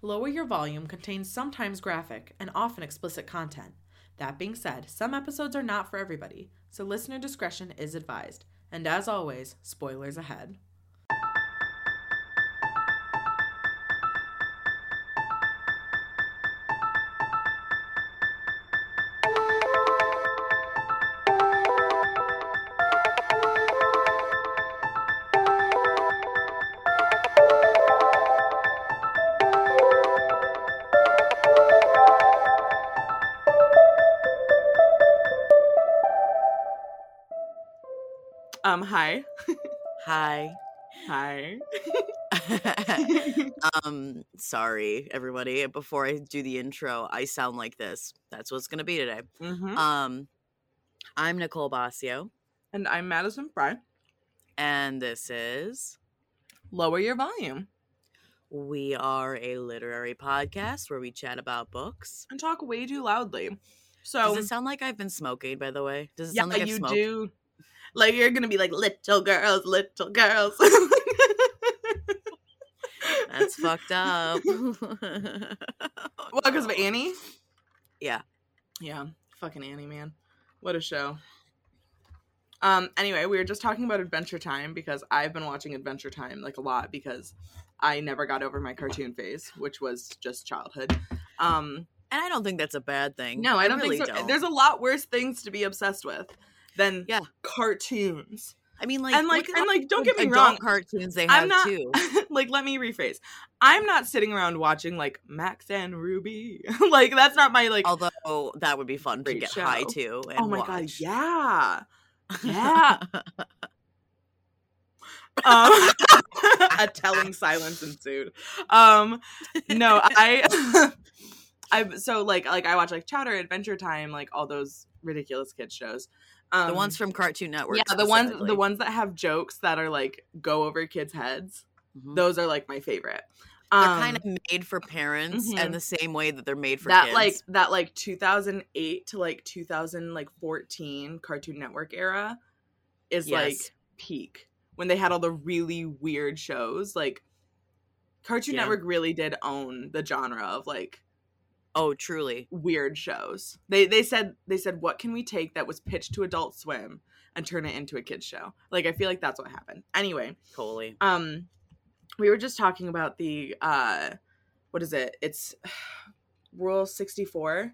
Lower Your Volume contains sometimes graphic and often explicit content. That being said, some episodes are not for everybody, so listener discretion is advised. And as always, spoilers ahead. Um, hi. Hi. Hi. um, sorry, everybody. Before I do the intro, I sound like this. That's what's gonna be today. hmm Um, I'm Nicole Basio, And I'm Madison Fry. and this is Lower your volume we are a literary podcast where we chat about books. and talk way too loudly. So does it sound like I've been smoking? By the way, does it yeah, sound like I've you smoked? do. Like you're gonna be like little girls, little girls. That's fucked up. well, because of Annie? Yeah. Yeah. Fucking Annie, man. What a show. Um, anyway, we were just talking about Adventure Time because I've been watching Adventure Time like a lot because I never got over my cartoon phase, which was just childhood. Um, and I don't think that's a bad thing. no, I don't really think so. Don't. There's a lot worse things to be obsessed with than Yeah. cartoons. I mean, like, and like and like don't get me wrong, cartoons they have I'm not too. like let me rephrase. I'm not sitting around watching like Max and Ruby. like that's not my like Although that would be fun to get high show. to. And Oh my god, yeah. Yeah. Um, a telling silence ensued. Um, no, I, I'm so like like I watch like Chowder, Adventure Time, like all those ridiculous kids shows. Um, the ones from Cartoon Network. yeah, the ones the ones that have jokes that are like go over kids' heads. Mhm. Those are like my favorite. They're Um, kind of made for parents, mhm. and the same way that they're made for that kids. like that like 2008 to like 2014 Cartoon Network era is like peak when they had all the really weird shows. Like Cartoon Yeah. Network really did own the genre of like oh, truly. weird shows. They they said they said what can we take that was pitched to Adult Swim and turn it into a kids show. Like I feel like that's what happened. Anyway, Totally. um we were just talking about the uh what is it it's rule 64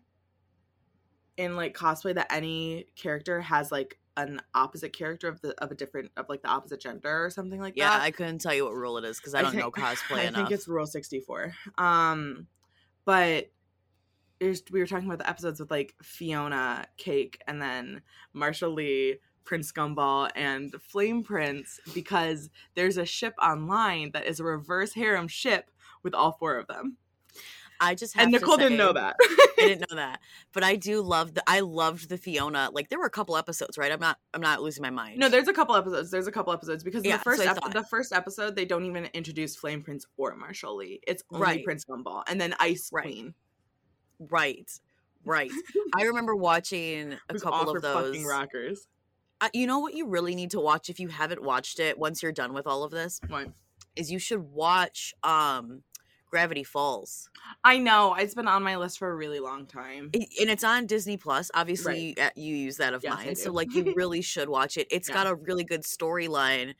in like cosplay that any character has like an opposite character of the of a different of like the opposite gender or something like Yeah, that Yeah, I couldn't tell you what rule it is because I don't know cosplay I enough. I think it's rule 64 um but we were talking about the episodes with like Fiona, Cake, and then Marshall Lee, Prince Gumball, and Flame Prince because there's a ship online that is a reverse harem ship with all four of them. I just And Nicole didn't know that. I didn't know that, but I do love the. I loved the Fiona. Like there were a couple episodes, right? I'm not. I'm not losing my mind. no, there's a couple episodes. There's a couple episodes because Yeah, the first so ep- the first episode they don't even introduce Flame Prince or Marshall Lee. It's only Right. Prince Gumball and then Ice Right. Queen. Right, right. I remember watching a couple of those. fucking rockers. Uh, you know what you really need to watch if you haven't watched it once you're done with all of this What? is you should watch um Gravity Falls. I know it's been on my list for a really long time. I- and it's on Disney Plus. Obviously, uh, you use that of Yes, mine, so like you really should watch it. It's Yeah. got a really good storyline.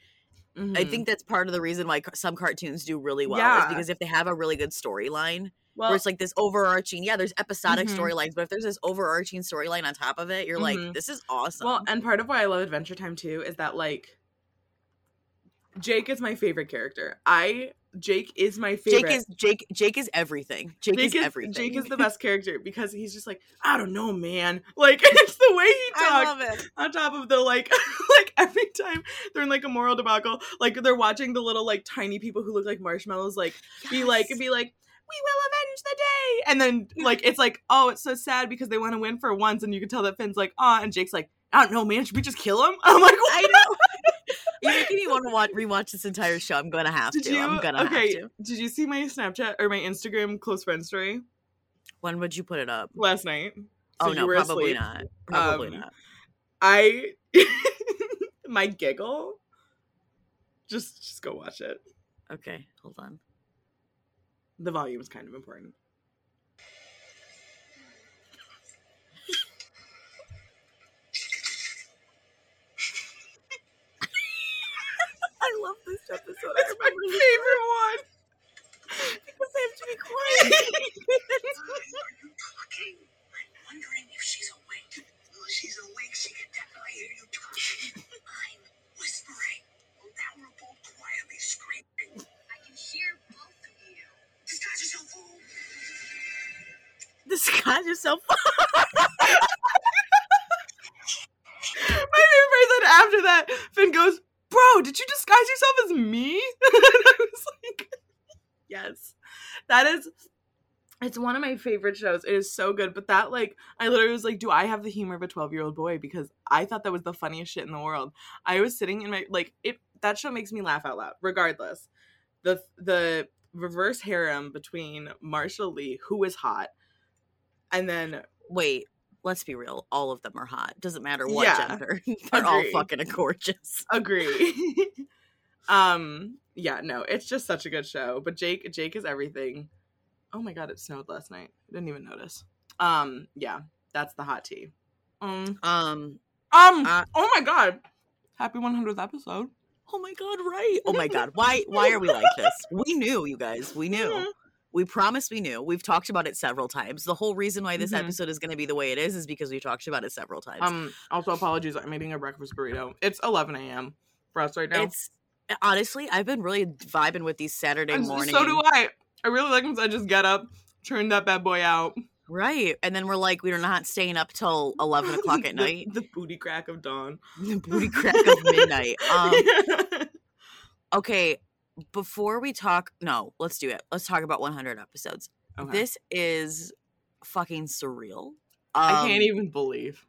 I Mhm. think that's part of the reason why some cartoons do really well Yeah. is because if they have a really good storyline, well, where it's like this overarching, yeah, there's episodic Mhm. storylines, but if there's this overarching storyline on top of it, you're Mhm. like, this is awesome. well, and part of why I love Adventure Time too is that like Jake is my favorite character. I Jake is my favorite. Jake is Jake. Jake is everything. Jake, Jake is, everything. Jake is the best character because he's just like I don't know, man. Like it's the way he I talks. love it. on top of the like like every time they're in like a moral debacle like they're watching the little like tiny people who look like marshmallows like be like Yes. be like we will avenge the day and then like it's like oh it's so sad because they want to win for once and you can tell that finn's like ah and jake's like i don't know man should we just kill him i'm like I what? know. You're making me want to watch rewatch this entire show. I'm gonna have did to. you I'm gonna okay have to. did you see my snapchat or my instagram close friend story When would you put it up? last night oh no, probably asleep. not. Probably Um, not. i my giggle just just go watch it Okay, hold on. The volume is kind of important. Disguise yourself. My favorite part is that after that, Finn goes, Bro, did you disguise yourself as me? and I was like, Yes. That is it's one of my favorite shows. It is so good. But that like I literally was like, Do I have the humor of a 12 year old boy? Because I thought that was the funniest shit in the world. I was sitting in my like it that show makes me laugh out loud, regardless. The the reverse harem between Marshall Lee, who is hot, and then Wait, let's be real. All of them are hot. Doesn't matter what Yeah. gender. They're all fucking gorgeous. agree um yeah no it's just such a good show but jake jake is everything oh my god it snowed last night i didn't even notice um yeah that's the hot tea um Um. um Uh, oh my god happy 100th episode Oh my god! Right. Oh my god. Why? Why are we like this? We knew, you guys. We knew. We promised we knew. We've talked about it several times. The whole reason why this Mhm. episode is going to be the way it is is because we talked about it several times. um also apologies i'm eating a breakfast burrito it's 11 a.m for us right now It's honestly, I've been really vibing with these Saturday And morning. so do i i really like them so i just get up turn that bad boy out Right. And then we're like, we're not staying up till 11 o'clock at night. the booty crack of dawn The booty crack of midnight. Um, okay. Before we talk, no, let's do it. Let's talk about 100 episodes. Okay. This is fucking surreal. I Um, can't even believe.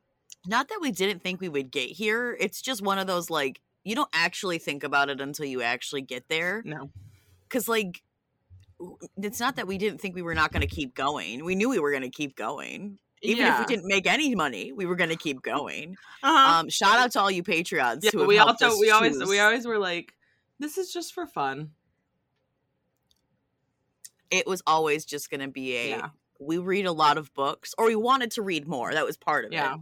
Not that we didn't think we would get here. It's just one of those like you don't actually think about it until you actually get there. No. Cause like it's not that we didn't think we were not going to keep going. We knew we were going to keep going. Even if we didn't make any money, we were going to keep going. uh-huh. Um, shout out to all you Patreons. yeah, who we also we always choose. we always were like, this is just for fun. It was always just going to be a. Yeah. We read a lot of books, or we wanted to read more. That was part of Yeah. it.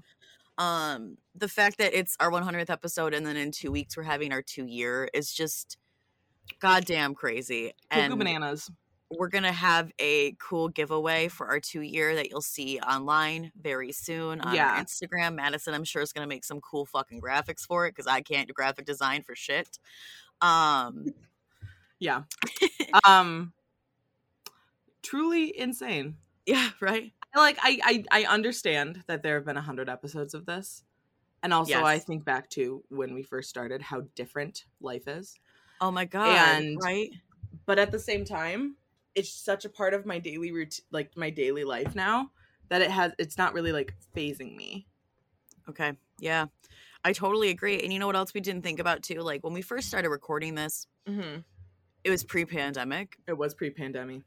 um the fact that it's our 100th episode and then in two weeks we're having our two year is just goddamn crazy Cuckoo and bananas. we're gonna have a cool giveaway for our two year that you'll see online very soon on Yeah. our instagram madison i'm sure is gonna make some cool fucking graphics for it because i can't do graphic design for shit um Yeah. um. Truly insane. yeah right Like I, I I understand that there have been a hundred episodes of this, and also I think back to when we first started, how different life is. oh my god And- right But at the same time, it's such a part of my daily routine, like my daily life now, that it has. It's not really like phasing me. Okay. Yeah. I totally agree. And you know what else we didn't think about too? Like when we first started recording this, Mm-hmm. it was pre-pandemic. It was pre-pandemic.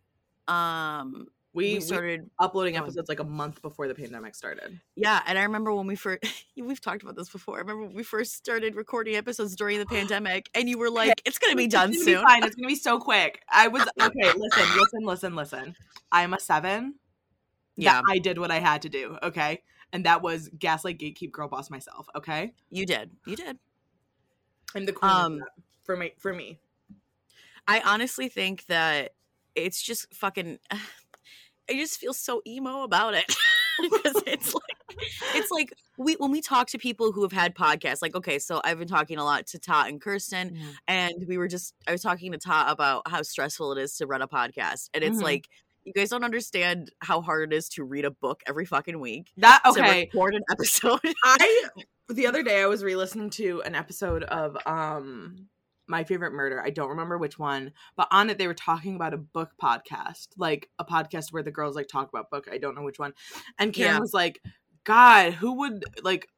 Um We, we, we started uploading episodes like a month before the pandemic started. yeah, and I remember when we first we've talked about this before. I remember when we first started recording episodes during the pandemic and you were like, it's gonna be done It's soon. Be fine. It's gonna be so quick. I was okay. Listen, listen, listen, listen. I'm a seven. Yeah. I did what I had to do. Okay, and that was gaslight, gatekeep, girl boss myself. Okay, You did. You did. I'm the queen of Um, that for me. For me, I honestly think that it's just fucking I just feel so emo about it. because it's like it's like we when we talk to people who have had podcasts, like okay, so I've been talking a lot to Ta and Kirsten, and we were just I was talking to Ta about how stressful it is to run a podcast. And it's Mhm. like you guys don't understand how hard it is to read a book every fucking week. that To okay. record an episode. I the other day I was re-listening to an episode of um my favorite murder. I don't remember which one, but on it they were talking about a book podcast, like a podcast where the girls like talk about book. I don't know which one. And Karen Yeah. was like, "God, who would like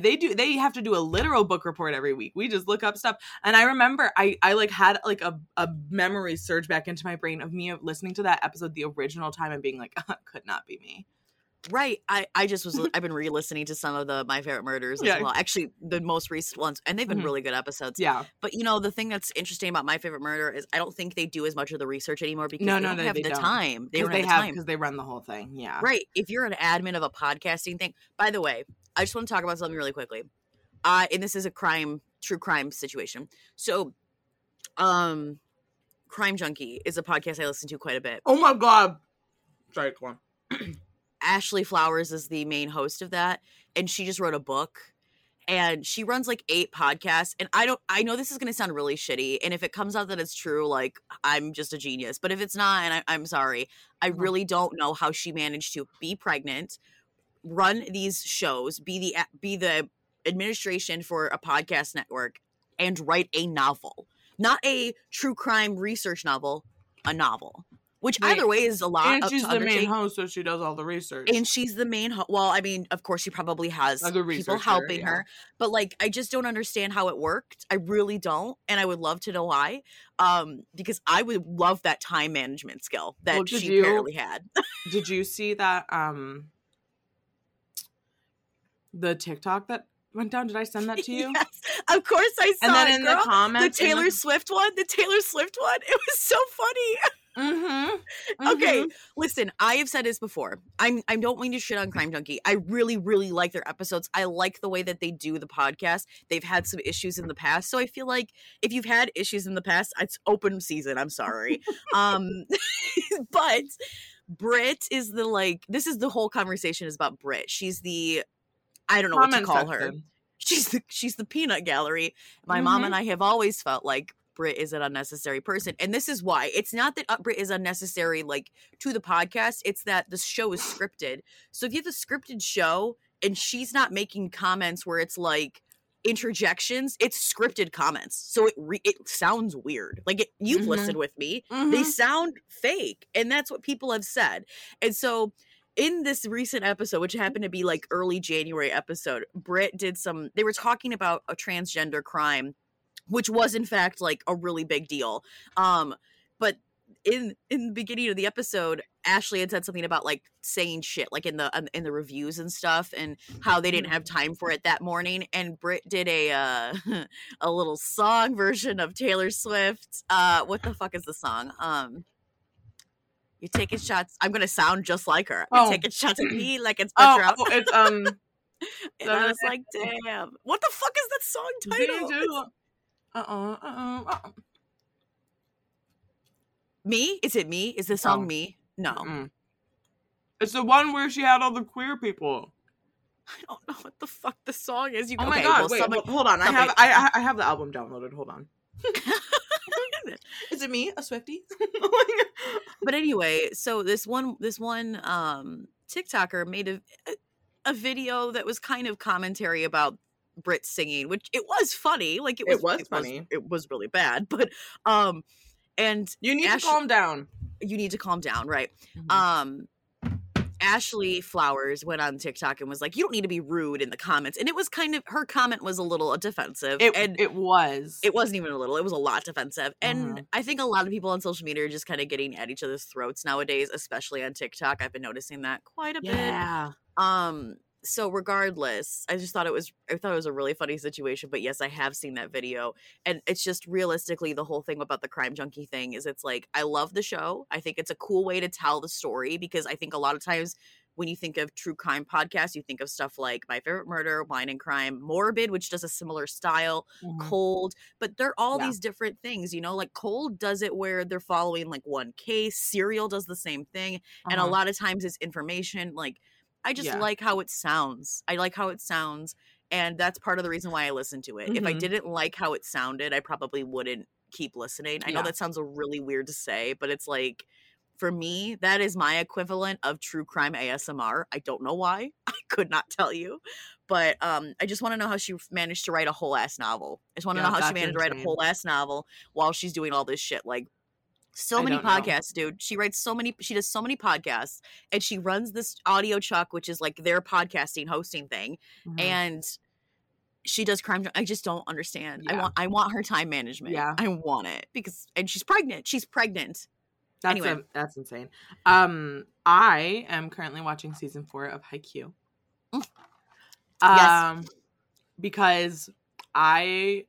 they do they have to do a literal book report every week. We just look up stuff." And I remember I I like had like a a memory surge back into my brain of me listening to that episode the original time and being like, "Could not be me." Right. I, I just was I've been re-listening to some of the My Favorite Murders as Yeah. well. Actually, the most recent ones, and they've been Mhm. really good episodes. Yeah. But you know, the thing that's interesting about My Favorite Murder is I don't think they do as much of the research anymore because No, they no, don't no, have they the don't. time. They don't they have the because they run the whole thing. Yeah. Right. If you're an admin of a podcasting thing, by the way, I just want to talk about something really quickly. Uh, and this is a crime, true crime situation. So, um, Crime Junkie is a podcast I listen to quite a bit. Oh my god. Sorry, go on. Ashley Flowers is the main host of that, and she just wrote a book. And she runs like eight podcasts. And I don't, I know this is going to sound really shitty. And if it comes out that it's true, like I'm just a genius. But if it's not, and I, I'm sorry, I really don't know how she managed to be pregnant, run these shows, be the be the administration for a podcast network, and write a novel, not a true crime research novel, a novel. Which either way is a lot. And she's the main host, so she does all the research. and she's the main ho- well i mean of course she probably has Other people helping yeah. her but like i just don't understand how it worked i really don't and i would love to know why um because i would love that time management skill that Well, she you- apparently had Did you see that um the TikTok that went down? Did I send that to you? yes of course i saw And then it, in girl. the comments, the taylor swift one the taylor swift one it was so funny Mm-hmm. Okay, listen, I have said this before. I'm I don't mean to shit on Crime Junkie. I really, really like their episodes. I like the way that they do the podcast. They've had some issues in the past. So I feel like if you've had issues in the past, it's open season. I'm sorry. um but Brit is the like this is the whole conversation is about Brit. She's the I don't know what to call her she's the she's the peanut gallery. My mom Mhm. and I have always felt like Brit is an unnecessary person, and this is why. It's not that uh, Brit is unnecessary, like to the podcast. It's that the show is scripted. So if you have a scripted show and she's not making comments where it's like interjections, it's scripted comments. So it re- it sounds weird. Like it, you've Mhm. listened with me they Mhm. sound fake and that's what people have said and so in this recent episode which happened to be like early january episode Brit did some they were talking about a transgender crime which was in fact like a really big deal um but in in the beginning of the episode ashley had said something about like saying shit like in the in the reviews and stuff and how they didn't have time for it that morning and Brit did a uh a little song version of Taylor Swift. Uh what the fuck is the song? Um You're taking shots. I'm gonna sound just like her. You're Oh. taking shots at me like it's Oh, oh, it's um. and I was like, damn. What the fuck is that song title? Uh uh uh uh. Me? Is it me? Is the song No. me? No. Mm. It's the one where she had all the queer people. I don't know what the fuck the song is. You Oh my okay, god! well, wait, somebody- hold- hold on. I have I I have the album downloaded. Hold on. Is it me, a Swiftie? but anyway, so this one this one um TikToker made a a video that was kind of commentary about Brit singing, which it was funny. Like it It was was funny. it was really bad, but um and you need Ash- to calm down. you need to calm down, right? Mhm. Um Ashley Flowers went on TikTok and was like, "You don't need to be rude in the comments," and it was kind of her comment was a little defensive, It and it was. it wasn't even a little; it was a lot defensive. And Mhm. I think a lot of people on social media are just kind of getting at each other's throats nowadays, especially on TikTok. I've been noticing that quite a bit. yeah. Um, so regardless, I just thought it was I thought it was a really funny situation. But yes, I have seen that video. And it's just realistically the whole thing about the crime junkie thing is it's like I love the show. I think it's a cool way to tell the story because I think a lot of times when you think of true crime podcasts, you think of stuff like My Favorite Murder, Wine and Crime, Morbid, which does a similar style, Mhm. Cold, but they're all Yeah. these different things, you know, like Cold does it where they're following like one case, Serial does the same thing, and a Uh-huh. lot of times it's information like I just Yeah. like how it sounds. I like how it sounds, and that's part of the reason why I listen to it. If I Mhm. didn't like how it sounded, I probably wouldn't keep listening. I know that sounds really weird to say, but it's like for me, that is my equivalent of true crime ASMR. I don't know why. I could not tell you. But um, I just want to know how she managed to write a whole ass novel. I just want to Yeah, know how she managed to write a whole ass novel while she's doing all this shit. Like so I many don't know. podcasts, dude. She writes so many. She does so many podcasts, and she runs this Audio Chuck, which is like their podcasting hosting thing, Mhm. and she does crime. I just don't understand. I want. I want her time management. Yeah. I want it because, and she's pregnant. She's pregnant. That's Anyway. a, that's insane. Um, I am currently watching season four of Haikyuu. Mm. Um, Yes. because I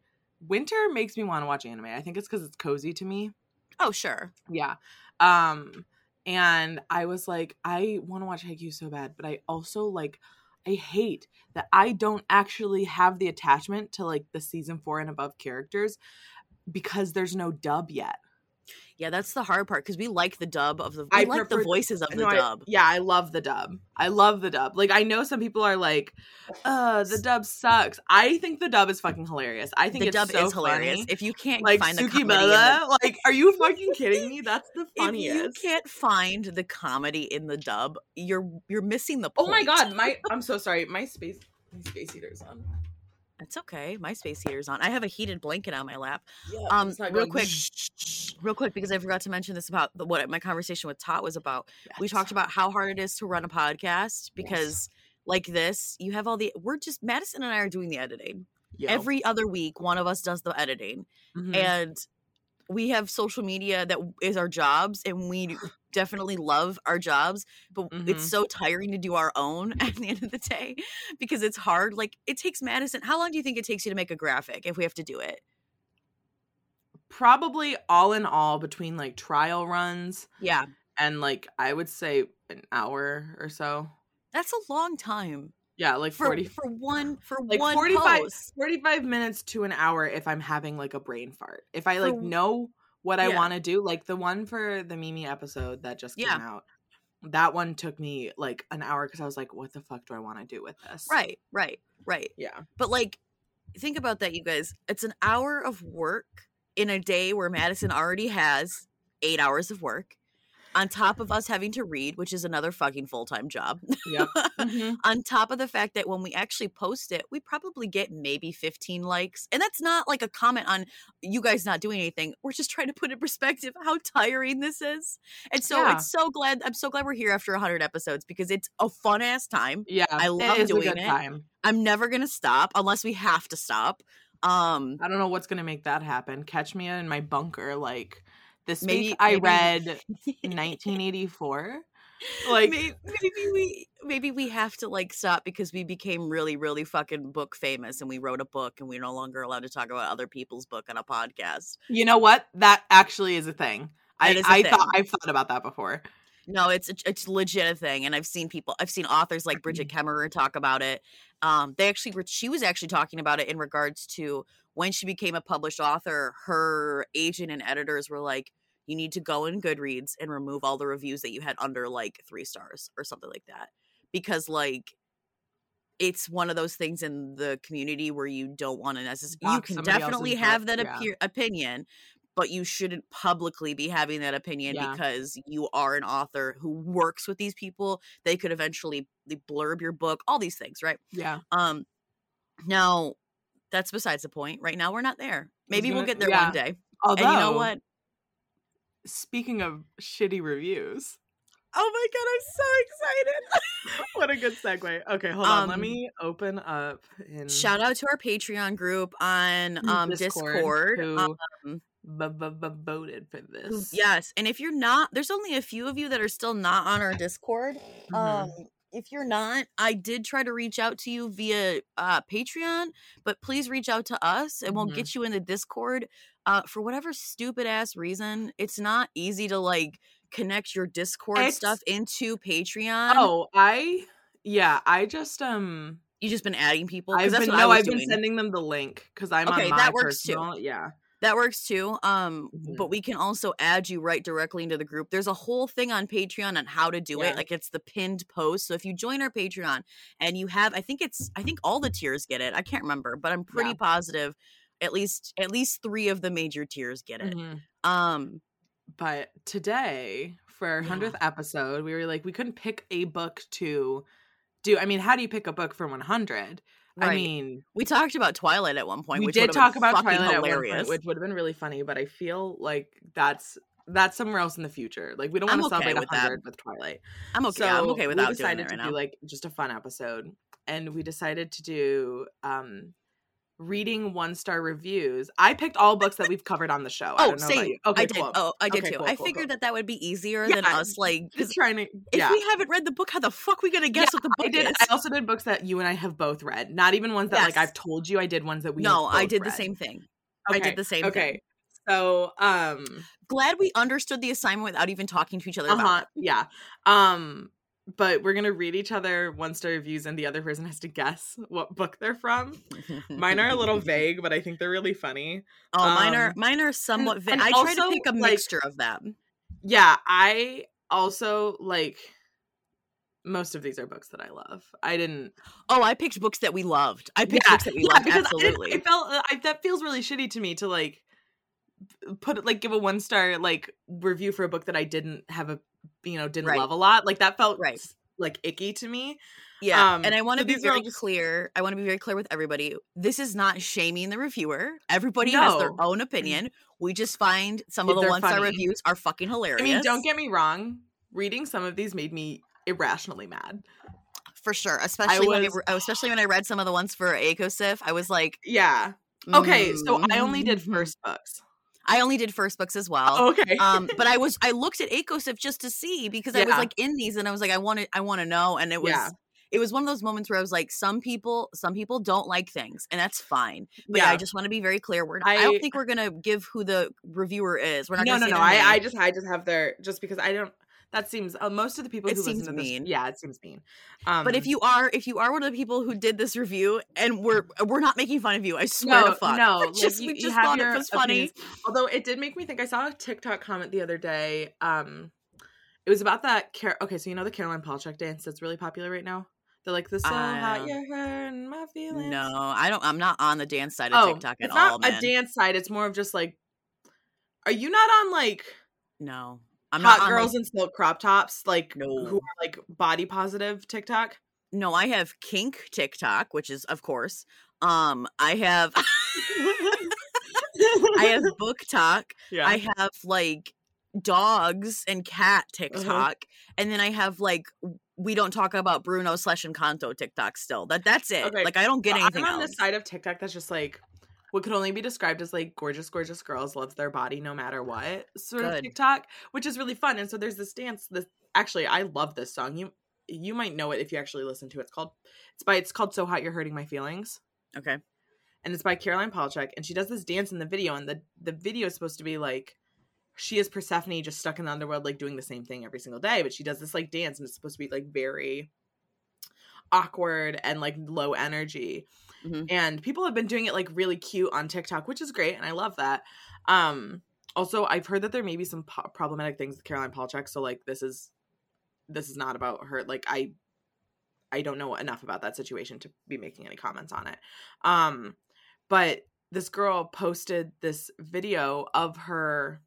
winter makes me want to watch anime. I think it's because it's cozy to me. Oh, sure. Yeah. Um, and I was like, I want to watch Haikyuu so bad, but I also like, I hate that I don't actually have the attachment to like the season four and above characters because there's no dub yet. Yeah, that's the hard part because we like the dub of the. We I like the voices of the No, I- dub. yeah, I love the dub. I love the dub. Like I know some people are like, "Uh, the dub sucks." I think the dub is fucking hilarious. I think the it's dub so is hilarious. funny. If you can't Like find the Suki comedy, in the, like, are you fucking kidding me? That's the funniest. if you can't find the comedy in the dub, you're you're missing the Oh my god, my I'm so sorry. My space my space heater's on. That's okay. My space heater's on. I have a heated blanket on my lap. Yeah, Um, it's real quick, shh. real quick, because I forgot to mention this about the, what my conversation with Tot was about. We talked about how hard it is to run a podcast because, like this, you have all the. We're just Madison and I are doing the editing Yo. every other week. One of us does the editing, Mhm. and we have social media that is our jobs, and we definitely love our jobs. But Mhm. it's so tiring to do our own at the end of the day because it's hard. Like it takes Madison. How long do you think it takes you to make a graphic if we have to do it? probably all in all between like trial runs Yeah, and like I would say an hour or so. that's a long time Yeah, like for 40 for one for like one 45 post. 45 minutes to an hour if I'm having like a brain fart. If I like For- know what I Yeah. want to do, like the one for the Mimi episode that just came Yeah. out. That one took me like an hour because I was like, what the fuck do I want to do with this? Right, right, right. Yeah. But like, think about that, you guys. It's an hour of work in a day where Madison already has eight hours of work, on top of us having to read, which is another fucking full time job. Yep. Mhm. on top of the fact that when we actually post it, we probably get maybe 15 likes. And that's not like a comment on you guys not doing anything. We're just trying to put in perspective how tiring this is. And so Yeah. it's so glad I'm so glad we're here after 100 episodes because it's a fun ass time. Yeah. I love it doing it. time. I'm never going to stop unless we have to stop. Um I don't know what's gonna make that happen. Catch me in my bunker. Like this Maybe- week, I maybe- read 1984. Like, maybe, maybe we maybe we have to like stop because we became really really fucking book famous and we wrote a book and we're no longer allowed to talk about other people's book on a podcast. you know what? That actually is a thing. I, That is a I thought. I've thought about that before. No, it's it's legit a thing, and I've seen people. I've seen authors like Brigid Kemmerer talk about it. Um, they actually were. She was actually talking about it in regards to when she became a published author. Her agent and editors were like, "You need to go in Goodreads and remove all the reviews that you had under like three stars or something like that, because like." It's one of those things in the community where you don't want to necessarily. You can definitely have that yeah. opinion, but you shouldn't publicly be having that opinion Yeah. because you are an author who works with these people they could eventually blurb your book all these things right Yeah. um now that's besides the point right now we're not there maybe we'll get there yeah. one day Although, and you know what Speaking of shitty reviews, oh my god i'm so excited what a good segue. Okay, hold on. Let Um, me open up in shout out to our patreon group on um discord, who um, voted for this. yes and if you're not there's only a few of you that are still not on our discord Mhm. um if you're not i did try to reach out to you via uh patreon but please reach out to us and we'll Mhm. get you in the discord uh for whatever stupid ass reason it's not easy to like connect your discord It's- stuff into patreon Oh, I yeah, I just um you just been adding people. I've been no, I've been sending them the link because I'm Okay, on my that works too. personal. Yeah. That works too. Um, mm-hmm. but we can also add you right directly into the group. There's a whole thing on Patreon on how to do yeah. it. Like it's the pinned post. So if you join our Patreon and you have, I think it's, I think all the tiers get it. I can't remember, but I'm pretty yeah. positive at least at least three of the major tiers get it. Mm-hmm. Um, but today for our hundredth yeah. episode, we were like, we couldn't pick a book to do. I mean, how do you pick a book for 100? Right. I mean, we talked about Twilight at one point. We did talk about Twilight hilarious. at one point, which would have been really funny. But I feel like that's that's somewhere else in the future. Like we don't want to okay celebrate hundred with Twilight. I'm okay. So I'm okay with that. We decided to right do now. like just a fun episode, and we decided to do um reading one star reviews. I picked all books that we've covered on the show. I Oh, don't know about same. you. Okay, I did. cool. Oh, I did Okay, too. cool, I cool, figured that that would be easier Yeah, than us. Like, Just trying to. if we haven't read the book, how the fuck we gonna guess what the book I did. is? I also did books that you and I have both read. Not even ones that like I've told you. I did ones that we. no, I did the same thing. I did the same Okay. thing. So, um, Glad we understood the assignment without even talking to each other uh about huh, yeah, um, but we're gonna read each other one star reviews, and the other person has to guess what book they're from. Mine are a little vague, but I think they're really funny. Oh, mine are um, mine are somewhat. Va- and I try to pick a like- mixture of them. Yeah, I also like most of these are books that I love. I didn't. Oh, I picked books that we loved. I picked yeah, books that we yeah, loved. Absolutely. It felt uh, I, that feels really shitty to me to like put like give a one star like review for a book that I didn't have a you know didn't Right. love a lot. Like that felt Right. like icky to me. Yeah, Um, and I want to so be very just- clear. I want to be very clear with everybody. This is not shaming the reviewer. Everybody has their own opinion. We just find some of the They're one reviews are fucking hilarious. I mean, don't get me wrong. Reading some of these made me irrationally mad. for sure, especially when we was- were, especially when I read some of the ones for ACOSF. I was like, Yeah. Okay, so I only did mm. first books. I only did first books as well. Okay. um but i was i looked at ACOSF just to see because i was like in these and i was like i want to i want to know and it was Yeah. it was one of those moments where i was like some people some people don't like things and that's fine but yeah, i just want to be very clear we're I, I I- don't think we're gonna give who the reviewer is we're not no, gonna no, no. I, I just, I just have their just because I don't. That seems uh, most of the people It who seems listen to this. mean. Yeah, it seems mean. Um, but if you are if you are one of the people who did this review and we're we're not making fun of you i swear no, to fuck no, like, just, you- we just thought it was funny opinions. Although it did make me think. I saw a TikTok comment the other day. Um, it was about that. Car- okay, so you know the Caroline Polachek dance that's really popular right now. They're like the so hot Uh, you're hurting my feelings. no i don't i'm not on the dance side of oh, tiktok at it's all not man a dance side. It's more of just like. Are you not on like no i'm hot not girls like- in silk crop tops, like No. who are like body positive TikTok? no i have kink tiktok which is of course um i have i have book talk Yeah. i have like dogs and cat tiktok and then i have like we don't talk about bruno slash encanto tiktok still that that's it Okay, like i don't get So anything I'm on else the side of TikTok that's just like what could only be described as like gorgeous, gorgeous girls love their body no matter what sort of TikTok, which is really fun. And so there's this dance. This actually, I love this song. You you might know it if you actually listen to it. It's called it's by it's called So Hot You're Hurting My Feelings, okay and it's by Caroline Polachek. And she does this dance in the video, and the the video is supposed to be like she is Persephone just stuck in the underworld, like doing the same thing every single day. But she does this like dance, and it's supposed to be like very awkward and like low energy Mhm. and people have been doing it like really cute on TikTok, which is great, and I love that. Um, also, I've heard that there may be some po- problematic things with Caroline Polachek, so like this is this is not about her. Like I, I don't know enough about that situation to be making any comments on it. Um, but this girl posted this video of her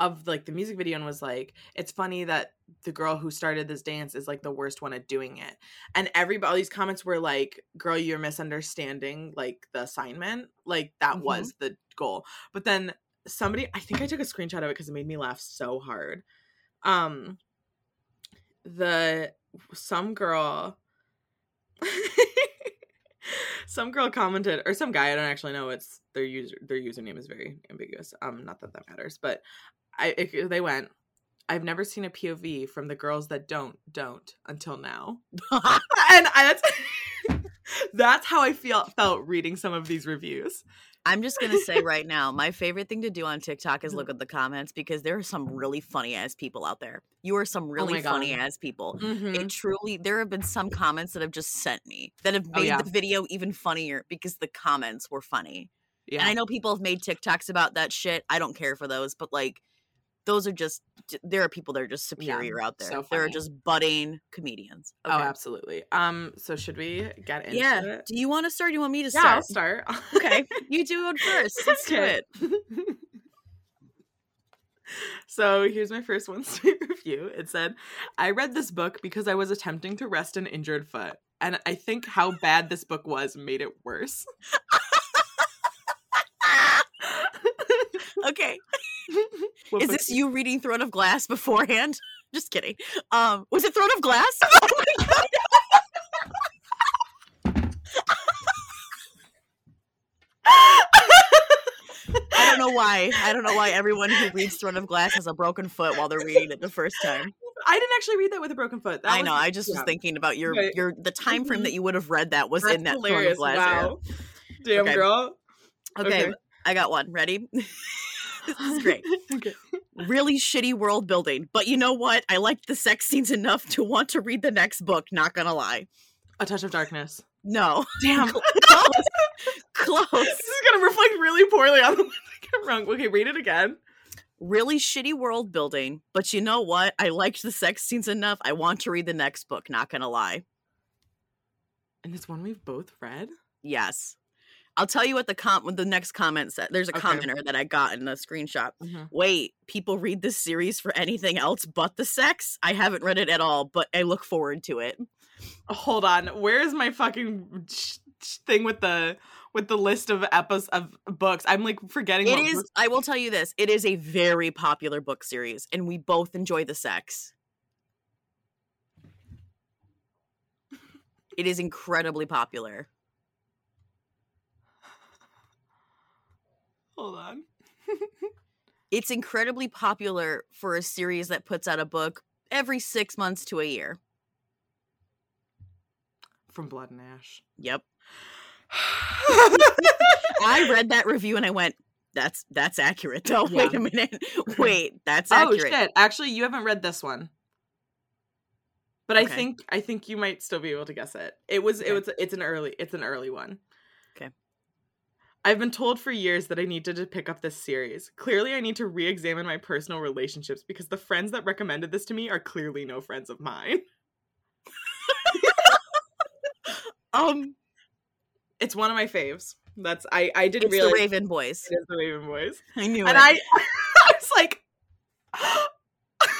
of like the music video and was like it's funny that the girl who started this dance is like the worst one at doing it. And everybody all these comments were like girl you're misunderstanding like the assignment. Like that Mhm. was the goal. But then somebody i think i took a screenshot of it because it made me laugh so hard. Um the some girl some girl commented or some guy i don't actually know it's their user their username is very ambiguous um not that that matters but i it, they went i've never seen a pov from the girls that don't don't until now. And I, that's that's how i feel felt reading some of these reviews i'm just gonna say right now my favorite thing to do on tiktok is look at the comments because there are some really funny ass people out there. You are some really Oh funny ass people. Mhm. it truly there have been some comments that have just sent me that have Oh, made yeah. the video even funnier because the comments were funny. Yeah. And i know people have made tiktoks about that shit. I don't care for those but like those are just there are people that are just superior out there. so there are just budding comedians oh absolutely. Um so should we get into yeah it? Do you want to start? Do you want me to yeah start i'll start? okay. You do it first. Let's do it. So here's my first one star review. It said, I read this book because I was attempting to rest an injured foot. And I think how bad this book was made it worse. okay is this you reading throne of glass beforehand just kidding um was it throne of glass oh my god know why. I don't know why everyone who reads Throne of Glass has a broken foot while they're reading it the first time. I didn't actually read that with a broken foot. That I was- know. I just yeah. was thinking about your Right. your the time frame that you would have read that was That's in that hilarious. Throne of Glass era. Wow. Damn Okay. girl. Okay, Okay. I got one. Ready? This is great. okay. Really shitty world building, but you know what? I liked the sex scenes enough to want to read the next book. Not gonna lie. A touch of darkness. No, Damn. close. Close. this is gonna reflect really poorly on the one I got wrong. Okay, read it again. Really shitty world building, but you know what? I liked the sex scenes enough. I want to read the next book. Not gonna lie. And it's one we've both read. Yes. I'll tell you what the com what the next comment said. There's a Okay. commenter that I got in the screenshot. Mm-hmm. Wait, people read this series for anything else but the sex? I haven't read it at all, but I look forward to it. Hold on. Where is my fucking thing with the with the list of episodes of books? I'm like forgetting. It is I will tell you this, it is a very popular book series and we both enjoy the sex. It is incredibly popular. Hold on. It's incredibly popular for a series that puts out a book every 6 months to a year. From Blood and Ash. Yep. I read that review and I went, "That's that's accurate." Though, wait a minute, wait, that's oh accurate. shit! Actually, you haven't read this one. But I think I think you might still be able to guess it. It was Okay. it was it's an early it's an early one. Okay. I've been told for years that I needed to pick up this series. Clearly, I need to re-examine my personal relationships because the friends that recommended this to me are clearly no friends of mine. Um, It's one of my faves. That's I I didn't it's realize the Raven Boys. it is the Raven Boys, I knew and it. And I I was like,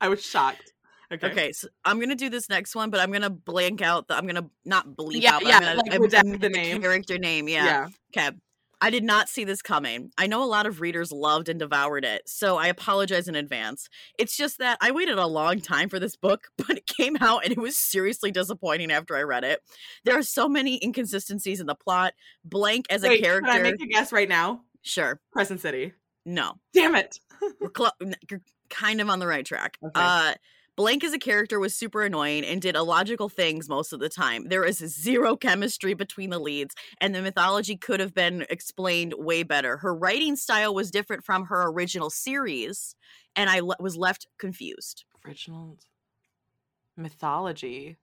I was shocked. Okay. Okay, so I'm gonna do this next one, but I'm gonna blank out the. I'm gonna not bleep Yeah, out. but yeah, I'm gonna, like redact the name. character name. Yeah. yeah. Okay. I did not see this coming. I know a lot of readers loved and devoured it, so I apologize in advance. It's just that I waited a long time for this book, but it came out and it was seriously disappointing after I read it. There are so many inconsistencies in the plot. Blank as a Wait, character. Can I make a guess right now? Sure. Crescent City. No. Damn it. We're n- you're kind of on the right track. Okay. Uh Blank as a character was super annoying and did illogical things most of the time. There is zero chemistry between the leads, and the mythology could have been explained way better. Her writing style was different from her original series, and I le- was left confused. Original mythology.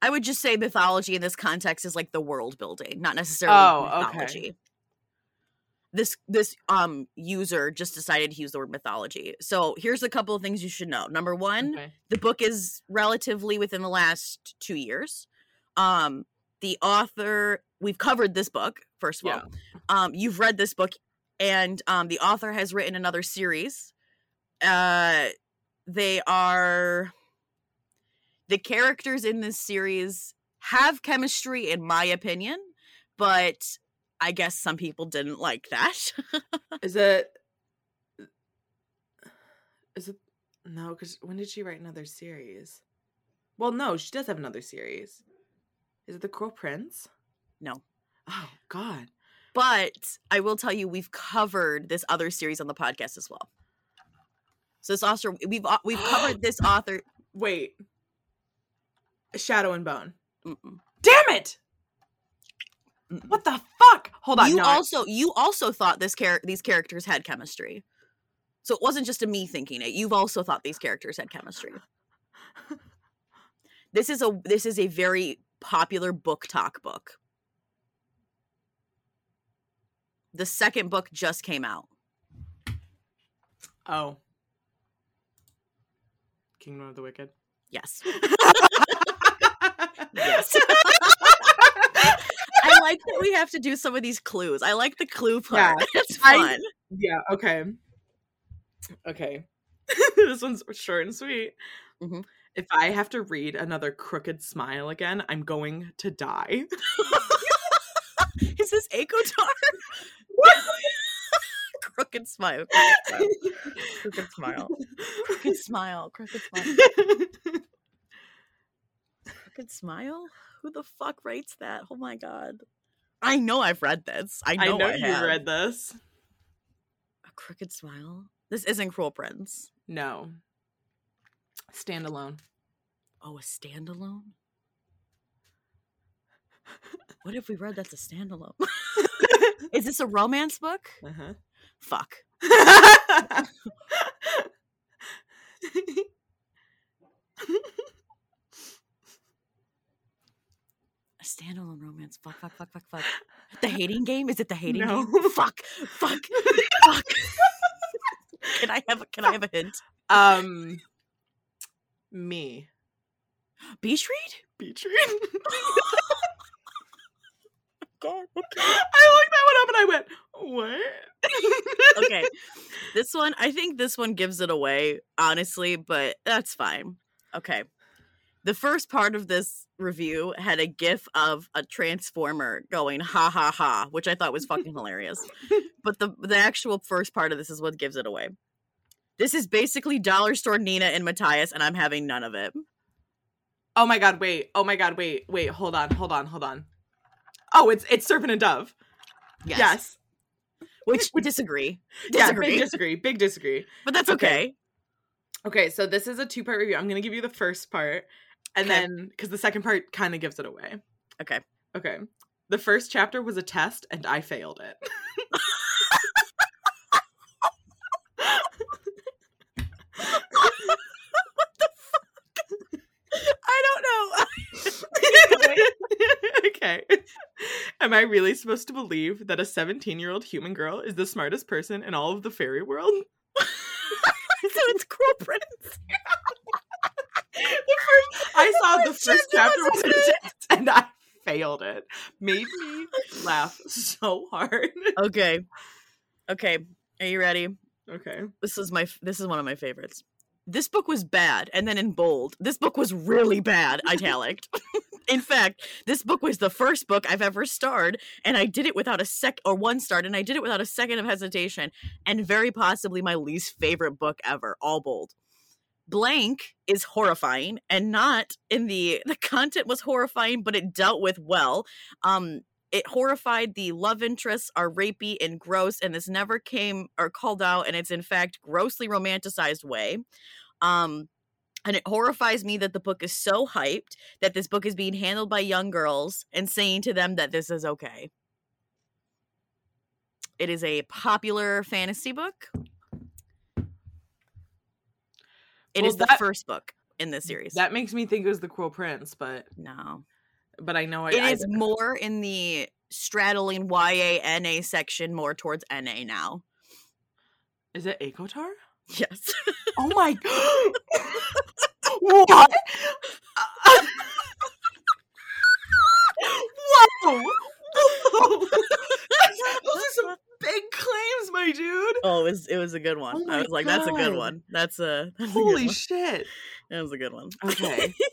I would just say mythology in this context is like the world building, not necessarily Oh, okay. This this um user just decided to use the word mythology. So here's a couple of things you should know. Number one, Okay. the book is relatively within the last two years. Um, the author, we've covered this book, first of all. Um, you've read this book, and um, the author has written another series. Uh, they are the characters in this series have chemistry, in my opinion, but I guess some people didn't like that. Is it Is it No, cuz when did she write another series? Well, no, she does have another series. Is it The Cruel Prince? No. Oh god. but I will tell you, we've covered this other series on the podcast as well. So this author, we've au- we've covered this author. Wait. Shadow and Bone. Mm-mm. Damn it. What the fuck? Hold on. you no, I- also you also thought this char- these characters had chemistry. So it wasn't just a me thinking it. You've also thought these characters had chemistry. This is a this is a very popular BookTok book. The second book just came out. Oh. Kingdom of the Wicked. Yes. Yes. I like that we have to do some of these clues. I like the clue part. Yeah. It's I- fun. Yeah, okay. Okay. this one's short and sweet. Mhm. If I have to read another crooked smile again, I'm going to die. Is this ACOTAR? crooked smile. Crooked smile. Crooked smile. Crooked smile. Crooked smile? Who the fuck writes that? Oh my god. I know I've read this. I I know, know, I you've have. read this. A Crooked Smile. This isn't Cruel Prince. No. Standalone. Oh, a standalone. What have we read that's a standalone? Is this a romance book? Uh-huh. Fuck. A standalone romance. Fuck, fuck, fuck, fuck, fuck. The hating game? Is it the hating No. game? Fuck, fuck, fuck. can I have can I have a hint? um me. Beach read? Beach read. God. I looked that one up and I went, what? Okay. This one, I think this one gives it away, honestly, but that's fine. Okay. The first part of this review had a gif of a transformer going ha ha ha, which I thought was fucking hilarious. But the the actual first part of this is what gives it away. This is basically dollar store Nina and Matthias, and I'm having none of it. Oh my god, wait. Oh my god, wait. Wait, hold on. Hold on. Hold on. Oh, it's it's Serpent and Dove. Yes. Yes. Which disagree. Yeah, Disagree. big disagree. Big disagree. but that's okay. Okay, so this is a two-part review. I'm going to give you the first part and Okay. then cuz the second part kind of gives it away. Okay. Okay. The first chapter was a test and I failed it. I don't know. okay. Am I really supposed to believe that a 17 year old human girl is the smartest person in all of the fairy world? so it's Cruel Prince. the first, I saw the first chapter was test and I failed it. Made me laugh so hard. Okay. Okay. Are you ready? Okay. This is my this is one of my favorites. This book was bad, and then in bold, this book was really bad, italic. in fact, this book was the first book I've ever starred, and I did it without a sec or one start, and I did it without a second of hesitation, and very possibly my least favorite book ever, all bold. Blank is horrifying, and not in the the content was horrifying, but it dealt with well. Um, it horrified the love interests are rapey and gross and this never came or called out and it's in fact grossly romanticized way. Um and it horrifies me that the book is so hyped that this book is being handled by young girls and saying to them that this is okay. It is a popular fantasy book It is Well, the that- first book in this series That makes me think it was the Cruel Prince, but no but I know I, it I is more in the straddling YA NA section, more towards NA now. Is it ACOTAR? Yes. Oh my god. What? Whoa! Whoa! Those are some big claims, my dude. oh, it was it was a good one. Oh I was like, that's a good God. one. That's a, that's Holy one. shit. that was a good one. Okay.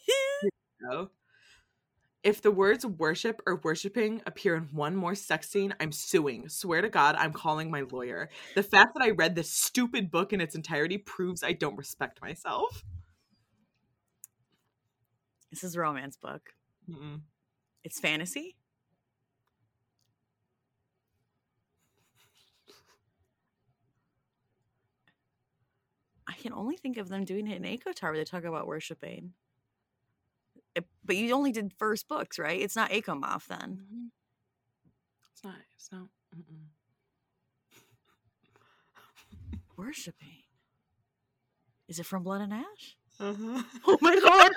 If the words worship or worshiping appear in one more sex scene, I'm suing. Swear to God, I'm calling my lawyer. The fact that I read this stupid book in its entirety proves I don't respect myself. this is a romance book. Mm-mm. It's fantasy. Can only think of them doing it in ACOTAR where they talk about worshiping. It- but you only did first books, right? It's not ACOMAF then. It's not. It's not. Mm-mm. Worshiping. Is it from Blood and Ash? Uh-huh. Oh my god.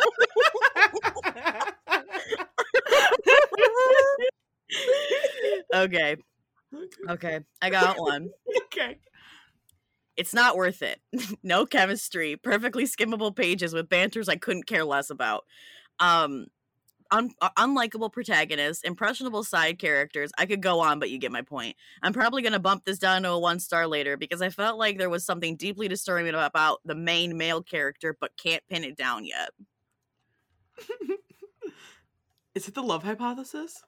okay. Okay. I got one. okay. It's not worth it. no chemistry. Perfectly skimmable pages with banters I couldn't care less about. Um un- uh, unlikable protagonists, impressionable side characters. I could go on, but you get my point. I'm probably going to bump this down to a one star later because I felt like there was something deeply disturbing about the main male character, but can't pin it down yet. Is it the love hypothesis?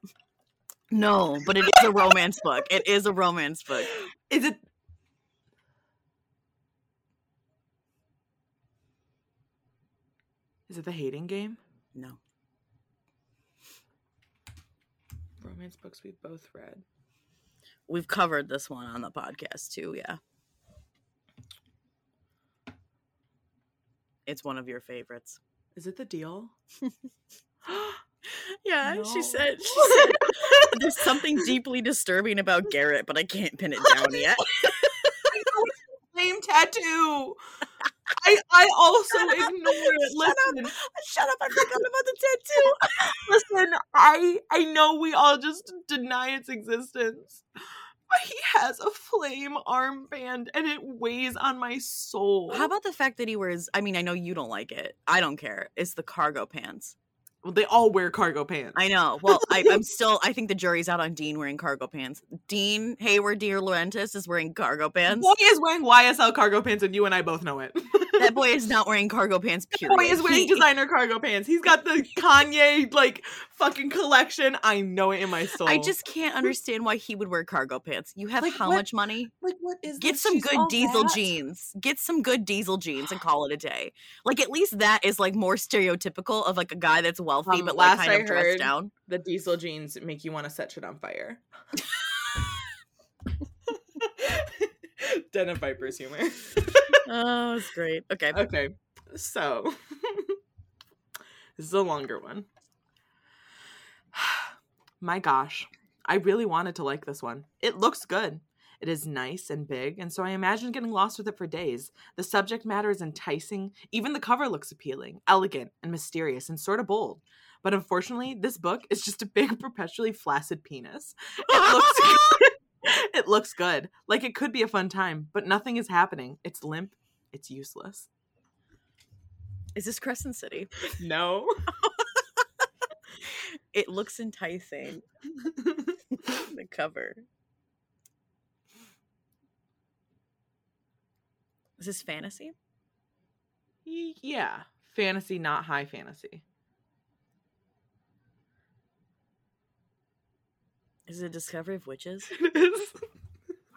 No, but it is a romance book. It is a romance book. Is it? Is it the hating game? No. Romance books we've both read. We've covered this one on the podcast too. Yeah. It's one of your favorites. Is it the deal? Yeah, No. she said. She said there's something deeply disturbing about Garrett, but I can't pin it down yet. Flame tattoo. I I also ignore it. Shut up. Listen, Shut up! I forgot about the tattoo. listen. I I know we all just deny its existence, but he has a flame armband, and it weighs on my soul. How about the fact that he wears? I mean, I know you don't like it. I don't care. It's the cargo pants. Well, they all wear cargo pants. I know. Well, I, I'm still. I think the jury's out on Dean wearing cargo pants. Dean Heyward-Di Laurentis is wearing cargo pants. He is wearing YSL cargo pants, and you and I both know it. That boy is not wearing cargo pants. Period. Boy is wearing He- designer cargo pants. He's got the Kanye like fucking collection. I know it in my soul. I just can't understand why he would wear cargo pants. You have Like, how what- much money? like what is Get this? some She's good diesel that? jeans. Get some good diesel jeans and call it a day. Like at least that is like more stereotypical of like a guy that's wealthy Um, but like kind I of dressed down. The diesel jeans make you want to set shit on fire. Den of Vipers humor. Oh, it's great. Okay. okay, so this is a longer one. My gosh, I really wanted to like this one. It looks good. It is nice and big, and so I imagine getting lost with it for days. The subject matter is enticing. Even the cover looks appealing, elegant, and mysterious, and sort of bold. But unfortunately, this book is just a big, perpetually flaccid penis. It looks it looks good. Like it could be a fun time, but nothing is happening. It's limp. It's useless. Is this Crescent City? No. It looks enticing. the cover. Is this fantasy? yeah. Fantasy, not high fantasy. Is it Discovery of Witches? It is.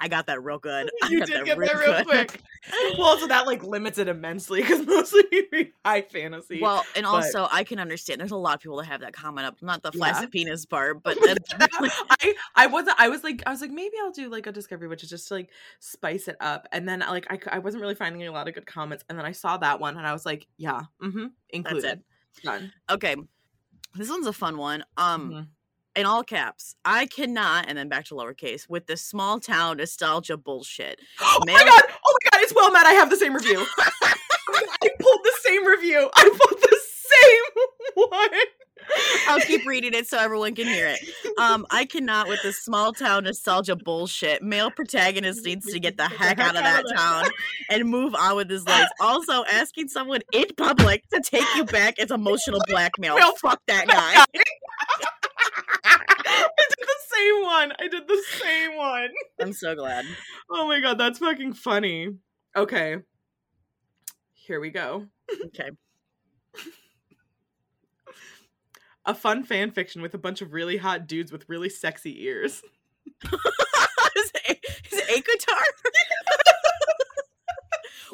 I got that real good. I You got did that get real that real good. quick. Well, so that like limits it immensely because mostly read high fantasy. Well, and but- also I can understand. There's a lot of people that have that comment up. Not the Yeah. flaccid penis part, but then, I I wasn't I was like I was like maybe I'll do like a discovery which is just to like spice it up and then like I I wasn't really finding a lot of good comments and then I saw that one and I was like yeah mm-hmm included done okay, this one's a fun one. Um, Mhm. In all caps, I cannot, and then back to lowercase with this small town nostalgia bullshit. oh my god oh my god it's well mad I have the same review I pulled the same review I pulled the same one I'll keep reading it so everyone can hear it. Um, I cannot with this small town nostalgia bullshit. Male protagonist needs to get the heck out of that town and move on with his life. Also, asking someone in public to take you back is emotional blackmail. Fuck that guy. I did the same one I did the same one I'm so glad. oh my god that's fucking funny okay here we go Okay. a fun fan fiction with a bunch of really hot dudes with really sexy ears. is it, is it ACOTAR?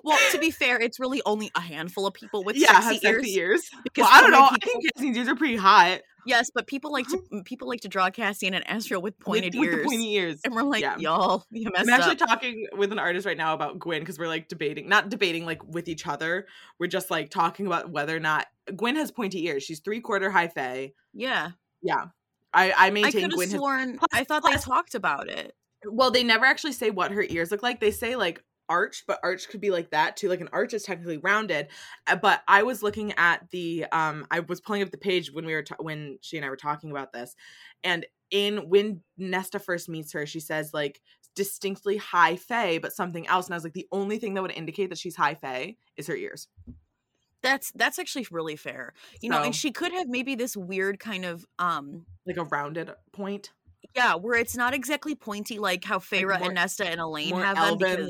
well, to be fair, it's really only a handful of people with yeah, sexy, sexy ears. ears. Because Well, I don't know. I think Cassie's ears are pretty hot. Yes, but people like to people like to draw Cassian and Astro with pointed with, with ears. the pointy ears. And we're like, Yeah. y'all, you messed I'm actually up. talking with an artist right now about Gwen because we're like debating, not debating like with each other. We're just like talking about whether or not Gwen has pointy ears. She's three quarter high fae. yeah, Yeah, I I I maintain could Gwen have has. Plus- I thought they talked about it. Well, they never actually say what her ears look like. They say like arched, but arch could be like that too. Like an arch is technically rounded. Uh, But I was looking at the um I was pulling up the page when we were ta- when she and I were talking about this. And in when Nesta first meets her, she says like distinctly high fae, but something else. And I was like, the only thing that would indicate that she's high fae is her ears. That's that's actually really fair. You know, and she could have maybe this weird kind of um Like a rounded point. Yeah, where it's not exactly pointy like how Feyre more- and Nesta and Elain have them. because-.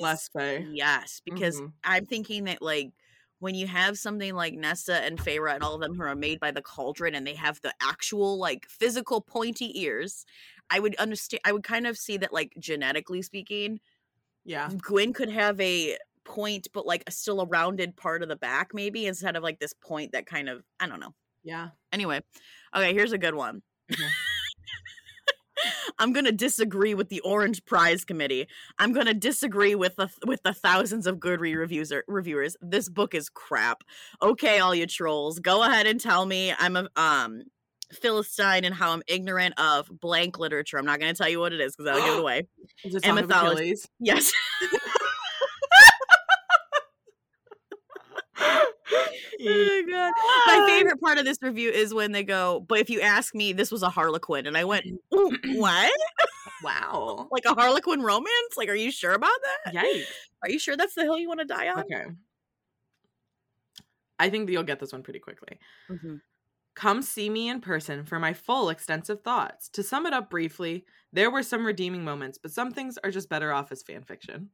Yes, because Mhm. I'm thinking that like when you have something like Nesta and Feyre and all of them who are made by the cauldron and they have the actual like physical pointy ears, I would understand I would kind of see that like genetically speaking, Yeah. Gwen could have a point but like a, still a rounded part of the back maybe instead of like this point that kind of I don't know. Yeah. Anyway, okay, here's a good one. Mhm. I'm gonna disagree with the Orange Prize Committee. I'm gonna disagree with the with the thousands of good reviews reviewers. This book is crap. Okay, all you trolls, go ahead and tell me I'm a um philistine and how I'm ignorant of blank literature. I'm not gonna tell you what it is because I'll give it away. Is it And mythology. Achilles? Yes. oh god. My favorite part of this review is when they go, but if you ask me, this was a Harlequin. And I went, what? Wow. Like a Harlequin romance? Like, are you sure about that? Yikes. Are you sure that's the hill you want to die on? Okay. I think that you'll get this one pretty quickly. Mhm. Come see me in person for my full extensive thoughts. To sum it up briefly, there were some redeeming moments, but some things are just better off as fan fiction.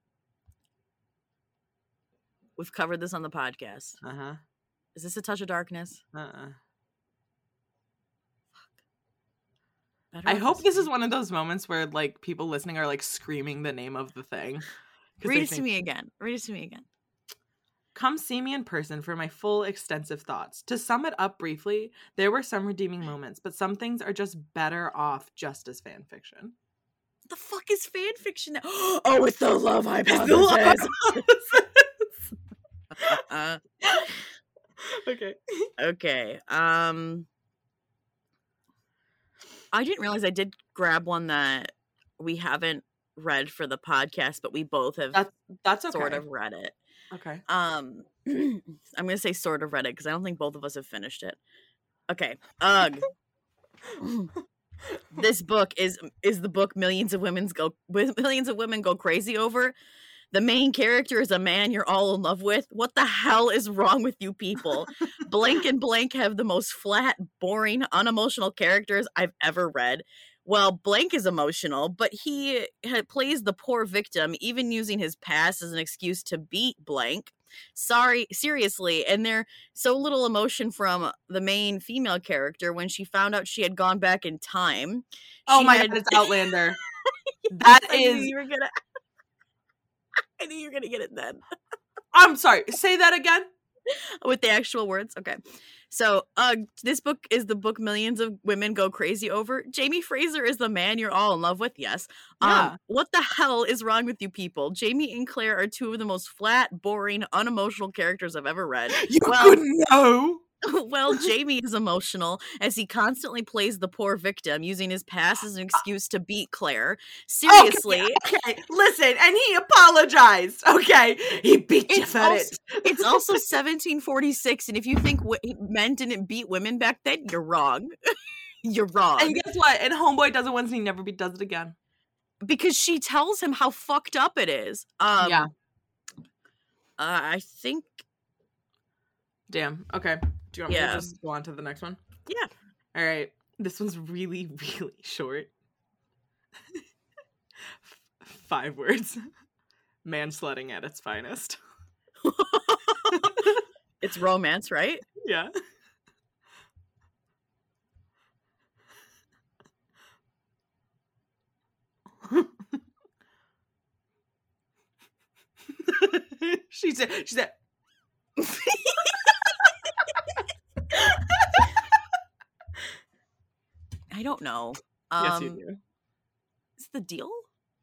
We've covered this on the podcast. Uh huh. Is this a touch of darkness? Uh uh Better I hope this is one of those moments where like people listening are like screaming the name of the thing. Read it to me again. Read it to me again. Come see me in person for my full extensive thoughts. To sum it up briefly, there were some redeeming moments, but some things are just better off just as fan fiction. What the fuck is fan fiction? now? Oh, it's the love hypothesis. the love Uh, okay. okay. Um, I didn't realize I did grab one that we haven't read for the podcast, but we both have That's that's okay. sort of read it. Okay. Um, I'm gonna say sort of read it because I don't think both of us have finished it. Okay. Ugh. this book is is the book millions of women's go millions of women go crazy over. The main character is a man you're all in love with. What the hell is wrong with you people? blank and blank have the most flat, boring, unemotional characters I've ever read. Well, blank is emotional, but he plays the poor victim, even using his past as an excuse to beat blank. Sorry, seriously, and there's so little emotion from the main female character when she found out she had gone back in time. Oh my had- god, it's Outlander. that is you were gonna. I knew you were gonna get it then. I'm sorry. Say that again. with the actual words. Okay. So, uh, this book is the book millions of women go crazy over. Jamie Fraser is the man you're all in love with. Yes. Yeah. Um, what the hell is wrong with you people? Jamie and Claire are two of the most flat, boring, unemotional characters I've ever read. You Well- couldn't know. well, Jamie is emotional as he constantly plays the poor victim, using his past as an excuse to beat Claire. Seriously, Okay, listen, and he apologized. Okay, he beat you It's for also- it. it's also 1746, and if you think w- men didn't beat women back then, you're wrong. you're wrong. And guess what? And Homeboy does it once, and he never be- does it again. because she tells him how fucked up it is. Um, Yeah. Uh, I think. Damn. Okay. Do you want me to just go on to the next one? Yeah. All right. This one's really, really short. Five words. Mansledding at its finest. It's romance, right? Yeah. she said she said I don't know. yes Um, you do. Is the deal?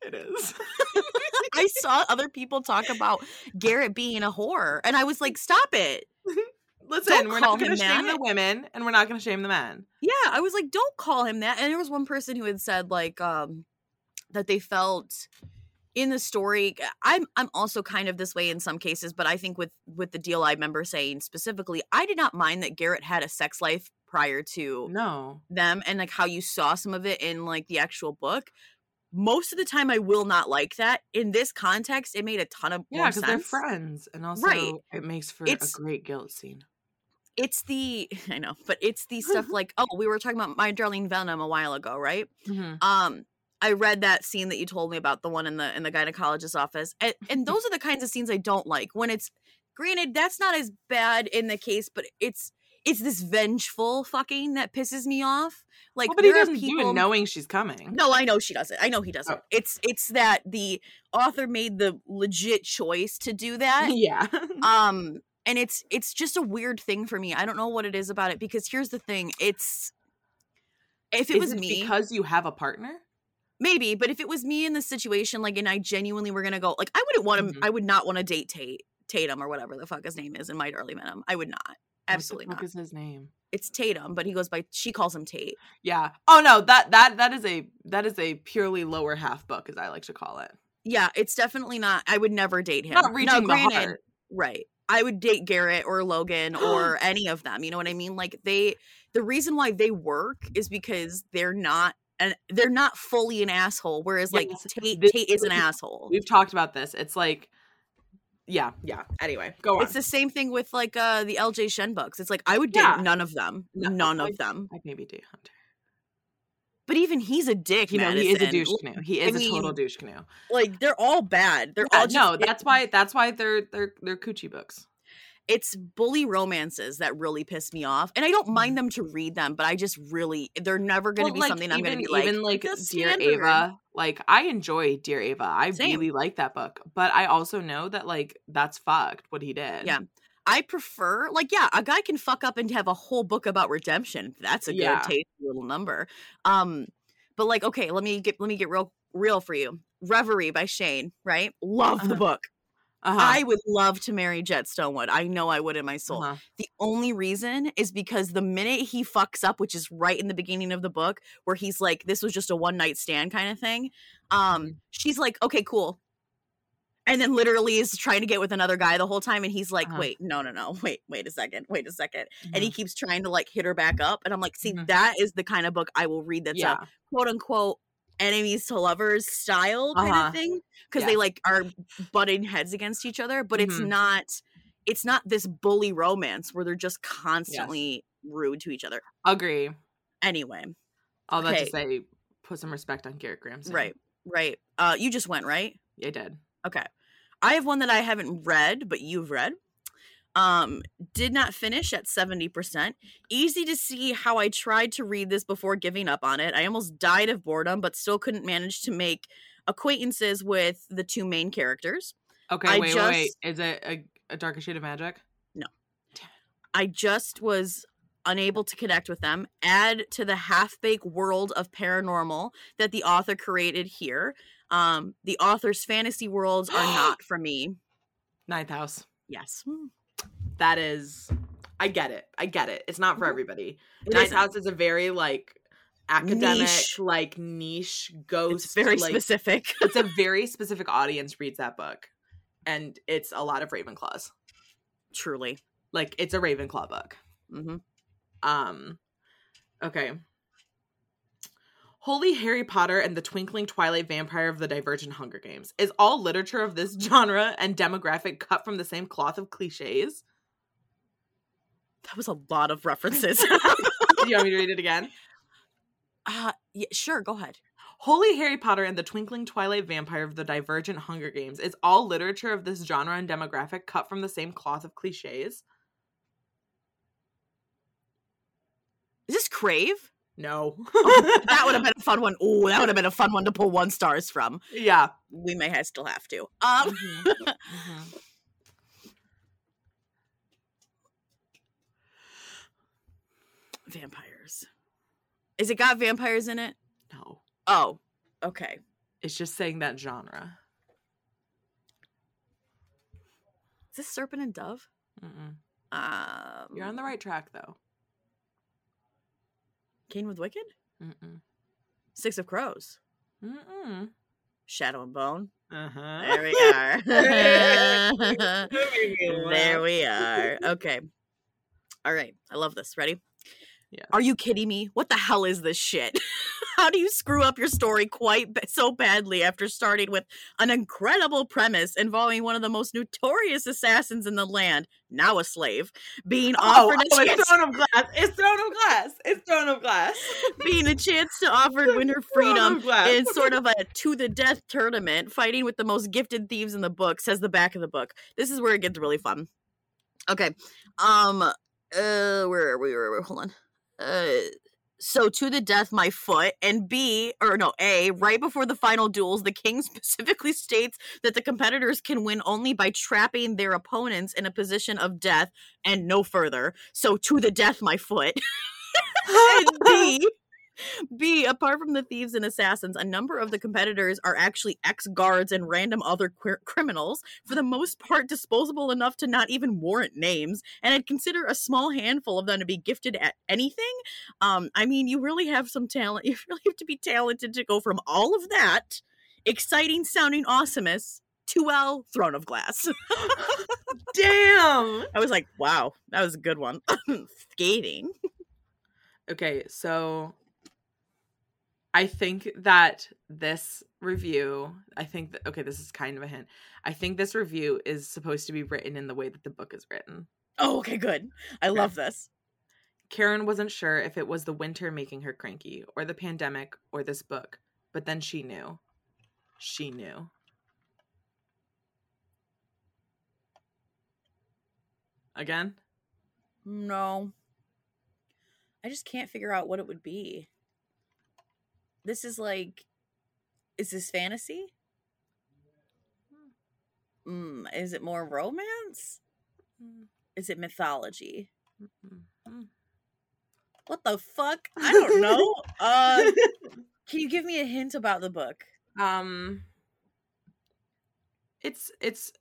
It is. I saw other people talk about Garrett being a whore, and I was like, "Stop it!" Listen, we're not gonna shame the women and we're not gonna shame the men. Yeah, I was like, "Don't call him that." And there was one person who had said like um that they felt in the story. I'm I'm also kind of this way in some cases, but I think with with the deal, I remember saying specifically, I did not mind that Garrett had a sex life prior to No. them and like how you saw some of it in like the actual book. Most of the time, I will not like that. In this context, it made a ton of Yeah, because they're friends. And also Right. it makes for It's- a great guilt scene. It's the I know, but it's the stuff like oh, we were talking about my darling Venom a while ago, right? Mhm. Um, I read that scene that you told me about, the one in the in the gynecologist's office, and, and those are the kinds of scenes I don't like. When it's granted, that's not as bad in the case, but it's it's this vengeful fucking that pisses me off. Like, well, but he doesn't do people- it knowing she's coming. No, I know she doesn't. I know he doesn't. Oh. It's it's that the author made the legit choice to do that. yeah. um and it's it's just a weird thing for me. I don't know what it is about it because here's the thing. It's if it Is was it me, because you have a partner? Maybe, but if it was me in this situation, like, and I genuinely were gonna go, like, I wouldn't want to. Mhm. I would not want to date Tate Tatum or whatever the fuck his name is in My Darling Venom. I would not. Absolutely what the fuck not. is his name? It's Tatum, but he goes by. She calls him Tate. Yeah. Oh no, that that that is a that is a purely lower half book, as I like to call it. Yeah, it's definitely not. I would never date him. Not Now, reaching the granted, heart. Right. I would date Garrett or Logan or any of them. You know what I mean? Like they the reason why they work is because they're not and they're not fully an asshole. Whereas like Tate this- Tate is an asshole. We've talked about this. It's like, yeah, yeah. Anyway, go on. It's the same thing with like uh the LJ Shen books. It's like I would date Yeah. none of them. No, none of them. I'd maybe date Hunter. But even he's a dick. You know, he is a douche canoe. He is a total douche canoe. Like they're all bad. They're Yeah, all no, that's why. That's why they're they're they're coochie books. It's bully romances that really piss me off and i don't mind them to read them but i just really they're never going to Well, be like, something i'm going to be like even like Dear. Ava. Like I enjoy Dear Ava. I Same. really like that book, but I also know that like that's fucked what he did. Yeah. i prefer like yeah a guy can fuck up and have a whole book about redemption that's a good Yeah. tasty little number um but like okay let me get let me get real real for you reverie by shane right love the Uh-huh. book Uh-huh. i would love to marry jet stonewood i know i would in my soul Uh-huh. The only reason is because the minute he fucks up, which is right in the beginning of the book, where he's like, this was just a one night stand kind of thing, um, Mhm. she's like, okay, cool. And then literally is trying to get with another guy the whole time. And he's like, Uh-huh. wait, no, no, no, wait, wait a second, wait a 2nd And he keeps trying to like hit her back up. And I'm like, see, Mhm. that is the kind of book I will read that's yeah. a quote unquote enemies to lovers style kind Uh-huh. of thing because they like are butting heads against each other but it's Mhm. not it's not this bully romance where they're just constantly rude to each other Agree. anyway All that Okay. to say, put some respect on Garrett Graham's right right uh you just went right Yeah, I did. okay i have one that i haven't read but you've read um did not finish at 70% easy to see how i tried to read this before giving up on it i almost died of boredom but still couldn't manage to make acquaintances with the two main characters Okay, I wait, wait, wait. Is it a, a darker shade of magic? No. I just was unable to connect with them. Add to the half baked world of paranormal that the author created here. Um, the author's fantasy worlds are not for me. Ninth house. Yes, That is. I get it. I get it. It's not for Mhm. everybody. It isn't. house is a very like academic, Niche. like niche ghost. It's very like, specific. it's a very specific audience reads that book, and it's a lot of Ravenclaws. Truly. Like it's a Ravenclaw book. Mm-hmm. Um, okay. Holy Harry Potter and the Twinkling Twilight Vampire of the Divergent Hunger Games. Is all literature of this genre and demographic cut from the same cloth of cliches? That was a lot of references. Do you want me to read it again? uh, yeah, sure, go ahead. Holy Harry Potter and the Twinkling Twilight Vampire of the Divergent Hunger Games. Is all literature of this genre and demographic cut from the same cloth of cliches? Is this Crave? No. Oh, that would have been a fun one. Oh, that would have been a fun one to pull one stars from. yeah. We may have, still have to. Um, Mhm. Mhm. Vampires. Is it got vampires in it? No. Oh, okay. It's just saying that genre. Is this Serpent and Dove? Mm-mm. Um, You're on the right track, though. Kane with Wicked? Mm-mm. Six of Crows. Mm-mm. Shadow and Bone. Uh-huh. There we are. there we are. Okay. All right. I love this. Ready? Yeah. Are you kidding me? What the hell is this shit? How do you screw up your story quite ba- so badly after starting with an incredible premise involving one of the most notorious assassins in the land, now a slave, being Oh, offered oh, a it's chance, throne of glass. It's throne of glass. It's throne of glass. being a chance to offer win her freedom in sort of a to the death tournament, fighting with the most gifted thieves in the book, says the back of the book. This is where it gets really fun. Okay. Um uh where are we? Where are we? Hold on. Uh so to the death my foot and b or no a right before the final duels the king specifically states that the competitors can win only by trapping their opponents in a position of death and no further. So to the death my foot. And b B, apart from the thieves and assassins, a number of the competitors are actually ex guards and random other queer criminals, for the most part disposable enough to not even warrant names. And I'd consider a small handful of them to be gifted at anything. Um, I mean, you really have some talent. You really have to be talented to go from all of that exciting sounding awesomeness to, well, Throne of Glass. Damn. I was like, wow, that was a good one. Skating. Okay, so I think that this review, I think that okay, this is kind of a hint. I think this review is supposed to be written in the way that the book is written. Oh, okay, good. I love this. Karen wasn't sure if it was the winter making her cranky, or the pandemic, or this book, but then she knew. She knew. Again? No. I just can't figure out what it would be. This is like is this fantasy? Mm, is it more romance? Is it mythology? What the fuck? I don't know. uh can you give me a hint about the book? Um it's it's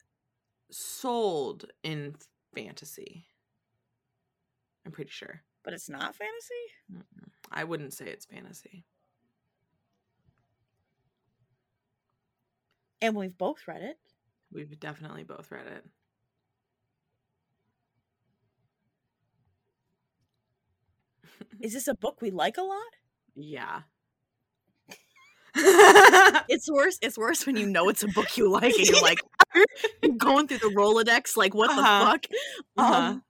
sold in fantasy. I'm pretty sure. But it's not fantasy? Mm-mm. I wouldn't say it's fantasy. And we've both read it. We've definitely both read it. Is this a book we like a lot? yeah. It's worse. It's worse when you know it's a book you like and you're like going through the Rolodex, like what the Uh-huh. fuck? Uh-huh. Um,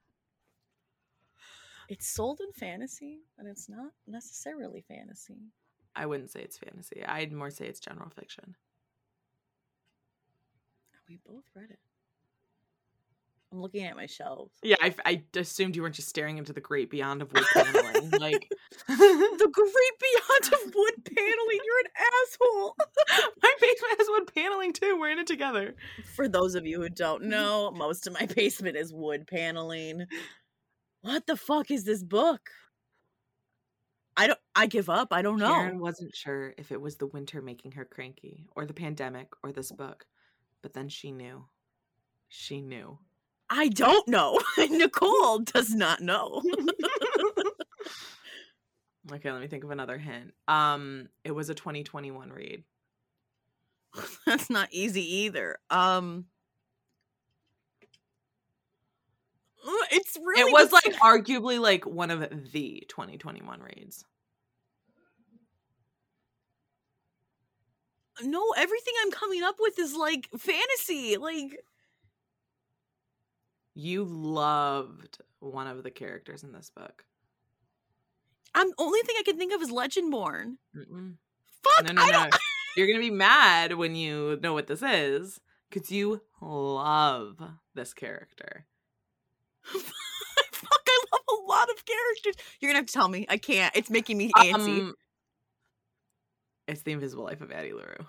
it's sold in fantasy, but it's not necessarily fantasy. I wouldn't say it's fantasy. I'd more say it's general fiction. We both read it. I'm looking at my shelves. Yeah, I, I assumed you weren't just staring into the great beyond of wood paneling. like, The great beyond of wood paneling. You're an asshole. my basement has wood paneling too. We're in it together. For those of you who don't know, most of my basement is wood paneling. What the fuck is this book? I don't. I give up. I don't know. Karen wasn't sure if it was the winter making her cranky, or the pandemic, or this book. But then she knew. She knew. I don't know. Nicole does not know. Okay, let me think of another hint. Um, it was a 2021 read. That's not easy either. Um it's really it was like arguably like one of the 2021 reads. No, everything I'm coming up with is like fantasy. Like You loved one of the characters in this book. I'm only thing I can think of is Legendborn. Mm-mm. Fuck, No, no, I no. don't You're gonna be mad when you know what this is, because you love this character. Fuck, I love a lot of characters. You're gonna have to tell me. I can't. It's making me antsy. Um, it's the Invisible Life of Addie LaRue.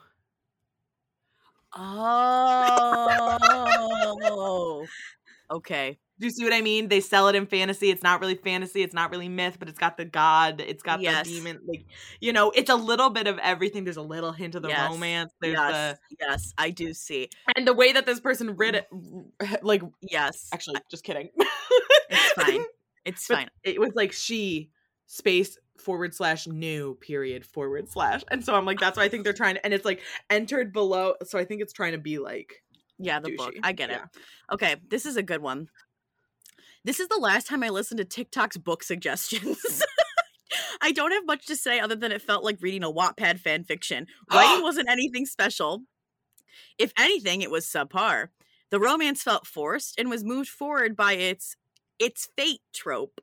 Oh. okay. Do you see what I mean? They sell it in fantasy. It's not really fantasy. It's not really myth, but it's got the god. It's got Yes. the demon. Like you know, it's a little bit of everything. There's a little hint of the Yes. romance. There's yes. Yes, I do see. and the way that this person read it. Like Yes. actually, just kidding. It's fine. It's fine. It was like she space forward slash new period forward slash, and so I'm like, that's why I think they're trying to. And it's like entered below, so I think it's trying to be like Yeah, the book. I get it. Okay, this is a good one. This is the last time I listened to TikTok's book suggestions. I don't have much to say other than it felt like reading a Wattpad fan fiction. Writing wasn't anything special. If anything, it was subpar. The romance felt forced and was moved forward by its it's fate trope,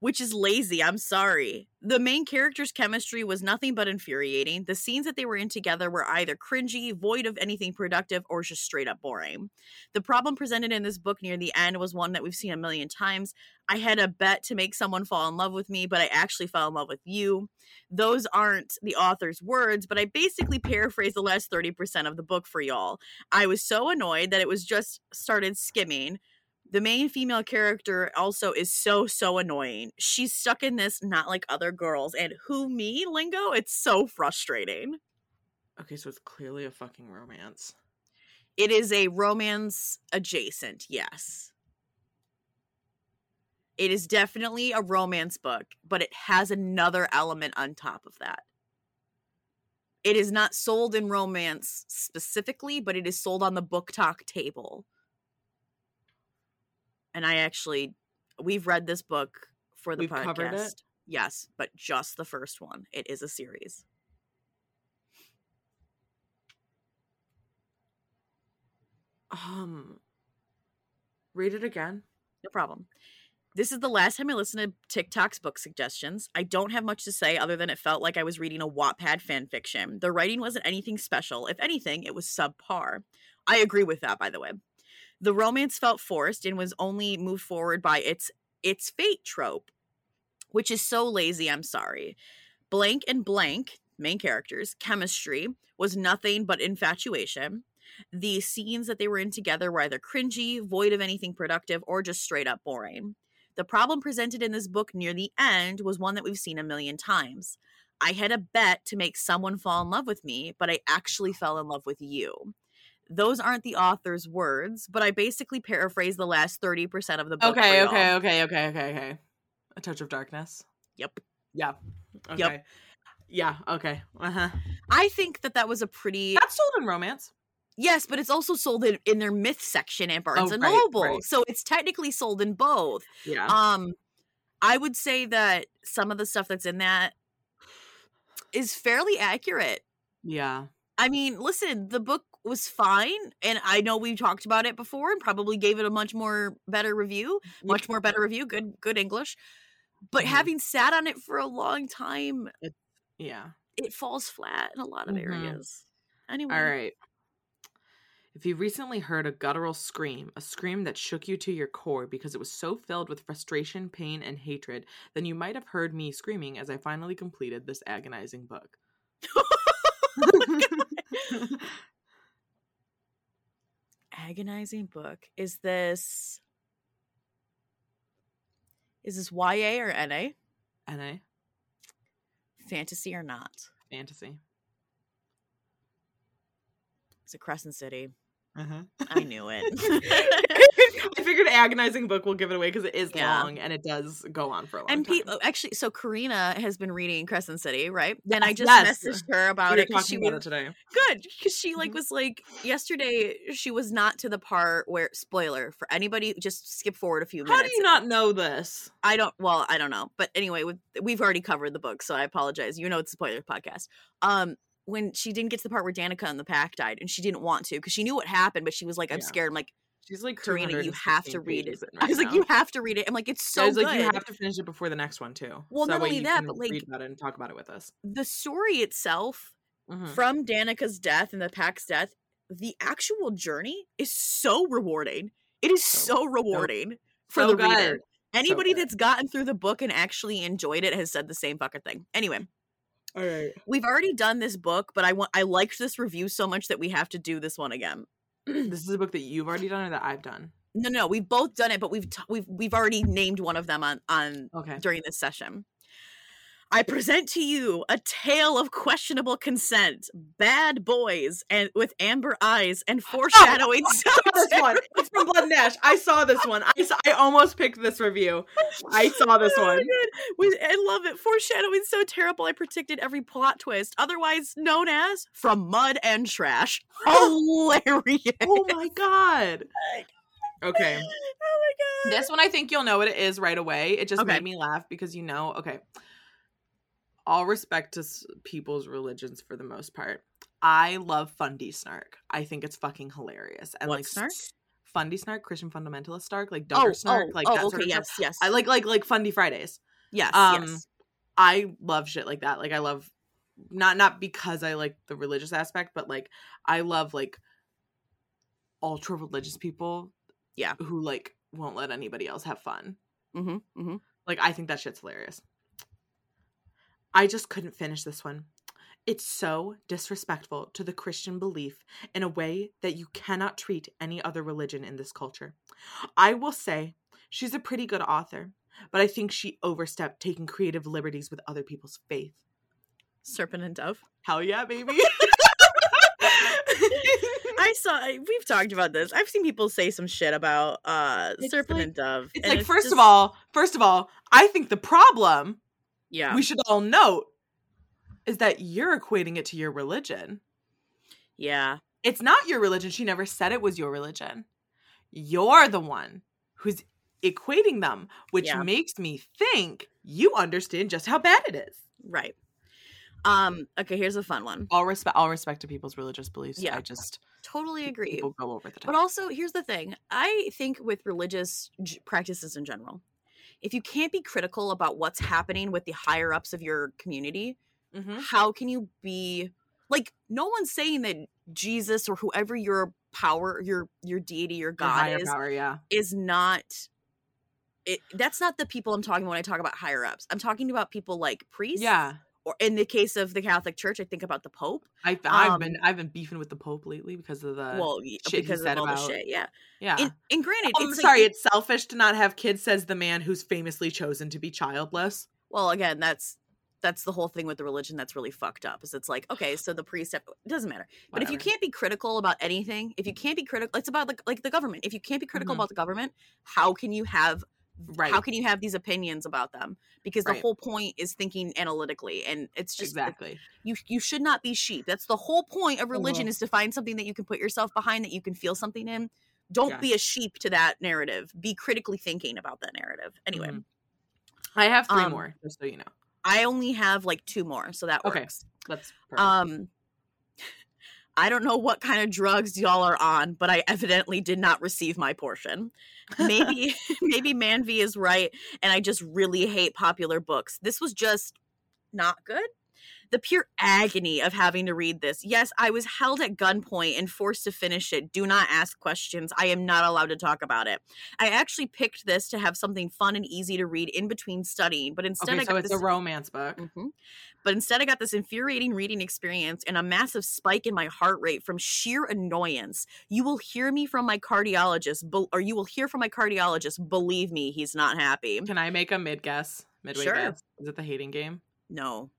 which is lazy. I'm sorry. The main character's chemistry was nothing but infuriating. The scenes that they were in together were either cringy, void of anything productive, or just straight up boring. The problem presented in this book near the end was one that we've seen a million times. I had a bet to make someone fall in love with me, but I actually fell in love with you. Those aren't the author's words, but I basically paraphrased the last 30% of the book for y'all. I was so annoyed that it was just started skimming the main female character also is so so annoying. She's stuck in this not like other girls and who me lingo. It's so frustrating. Okay, so it's clearly a fucking romance. It is a romance adjacent, yes. It is definitely a romance book, but it has another element on top of that. It is not sold in romance specifically, but it is sold on the BookTok table. And I actually, we've read this book for the We've podcast. covered it? Yes, but just the first one. It is a series. Um, read it again. No problem. This is the last time I listened to TikTok's book suggestions. I don't have much to say other than it felt like I was reading a Wattpad fan fiction. The writing wasn't anything special. If anything, it was subpar. I agree with that, by the way. The romance felt forced and was only moved forward by its its fate trope, which is so lazy, I'm sorry. Blank and blank, main characters, chemistry was nothing but infatuation. The scenes that they were in together were either cringy, void of anything productive, or just straight up boring. The problem presented in this book near the end was one that we've seen a million times. I had a bet to make someone fall in love with me, but I actually fell in love with you. Those aren't the author's words, but I basically paraphrase the last 30% of the book. Okay, okay, okay, okay, okay, okay. A touch of darkness. Yep. Yeah. Okay. Yep. Yeah. Okay. Uh huh. I think that that was a pretty That's sold in romance. yes, but it's also sold in, in their myth section at Barnes Oh, and right, Noble, right. so it's technically sold in both. Yeah. Um, I would say that some of the stuff that's in that is fairly accurate. yeah. I mean, listen, the book was fine, and I know we talked about it before and probably gave it a much more better review, much more better review. Good, good English. But Mhm. having sat on it for a long time, Yeah. it falls flat in a lot of Mhm. areas. Anyway, All right. If you recently heard a guttural scream, a scream that shook you to your core because it was so filled with frustration, pain, and hatred, then you might have heard me screaming as I finally completed this agonizing book. agonizing book. Is this is this YA or NA? NA Fantasy or not? fantasy. it's a Crescent City? Uh-huh. I knew it. Agonizing book will give it away because it is Yeah. long and it does go on for a long and time. oh, actually, so Karina has been reading Crescent City, right? and I just yes. messaged her about we it because she about was it today. good because she like Mhm. was like yesterday she was not to the part where spoiler for anybody just skip forward a few minutes. How do you not know this? I don't. Well, I don't know, but anyway, with, we've already covered the book, so I apologize. You know, it's a spoiler podcast. Um, when she didn't get to the part where Danica and the pack died, and she didn't want to because she knew what happened, but she was like, "I'm Yeah. scared." I'm like, She's like Karina, you have to read it. in I was right like, "You have to read it." I'm like, "It's so I was good." like, you have to finish it before the next one too. Well, so not way only you that, but, like- read about it and talk about it with us. the story itself, Mhm. from Danica's death and the pack's death, the actual journey is so rewarding. It is So- so, rewarding for So the good. reader. Anybody that's gotten through the book and actually enjoyed it has said the same fucking thing. Anyway, All right. we've already done this book, but I want I liked this review so much that we have to do this one again. This is a book that you've already done or that I've done. No, no, we've both done it, but we've t- we've we've already named one of them on on Okay. during this session. I present to you a tale of questionable consent, bad boys, and with amber eyes and oh, foreshadowing. I saw this one. It's from Blood and Ash. I saw this one. I, saw, I almost picked this review. I saw this Oh my one. God. We- I love it. Foreshadowing so terrible. I predicted every plot twist, otherwise known as From Mud and Trash. Oh Hilarious. Oh my god. Okay. Oh my god. This one I think you'll know what it is right away. It just Okay. made me laugh because you know, okay. All respect to people's religions for the most part. I love Fundy Snark. I think it's fucking hilarious. And What like snark? Fundy Snark, Christian fundamentalist Snark, like Oh, Snark, oh, like oh, that okay, sort of yes, stuff. yes. I like like like Fundie Fridays. yes, um, yes. I love shit like that. Like I love not not because I like the religious aspect, but like I love like ultra religious people. Yeah. Who like won't let anybody else have fun. Mm-hmm, mm-hmm. Like I think that shit's hilarious. I just couldn't finish this one. It's so disrespectful to the Christian belief in a way that you cannot treat any other religion in this culture. I will say she's a pretty good author, but I think she overstepped taking creative liberties with other people's faith. Serpent and Dove. Hell yeah, baby. I saw. We've talked about this. I've seen people say some shit about uh It's Serpent like- and Dove. It's and like first just- of all, first of all, I think the problem yeah, we should all note is that you're equating it to your religion. yeah, It's not your religion. She never said it was your religion. You're the one who's equating them, which Yeah. makes me think you understand just how bad it is. right. Um. Okay. Here's a fun one. All respect, all respect to people's religious beliefs. Yeah. I just Totally agree. people go over the top. But also, here's the thing. I think with religious j- practices in general, if you can't be critical about what's happening with the higher ups of your community, Mhm. how can you be like? No one's saying that Jesus or whoever your power, your your deity, your Your God higher is, power, yeah. is not. It, that's not the people I'm talking about when I talk about higher ups. I'm talking about people like priests. Yeah. Or in the case of the Catholic Church, I think about the Pope. I, I've Um, been I've been beefing with the Pope lately because of the well, y- shit he because of all about- the shit. Yeah. yeah. And, and granted, I'm it's like- sorry, it's selfish to not have kids, says the man who's famously chosen to be childless. well again that's that's the whole thing with the religion that's really fucked up is it's like okay so the priest have, it doesn't matter but if you can't be critical about anything if you can't be critical it's about like like the government if you can't be critical Mhm. about the government how can you have Right. how can you have these opinions about them because the Right. whole point is thinking analytically and it's just exactly. you you should not be sheep that's the whole point of religion Uh-huh. is to find something that you can put yourself behind that you can feel something in don't be a sheep to that narrative be critically thinking about that narrative anyway Mhm. I have three Um, more, just so you know. i only have like two more so that Okay. works That's perfect. Um, I don't know what kind of drugs y'all are on, but I evidently did not receive my portion. Maybe, maybe Manvi is right, and I just really hate popular books. This was just not good. The pure agony of having to read this. Yes, I was held at gunpoint and forced to finish it. Do not ask questions. I am not allowed to talk about it. I actually picked this to have something fun and easy to read in between studying, but instead okay, I so got it's this a romance book. Mhm. But instead, I got this infuriating reading experience and a massive spike in my heart rate from sheer annoyance. You will hear me from my cardiologist, bel- or you will hear from my cardiologist. Believe me, he's not happy. Can I make a mid guess? Midway Sure. guess? Is it the hating game? No,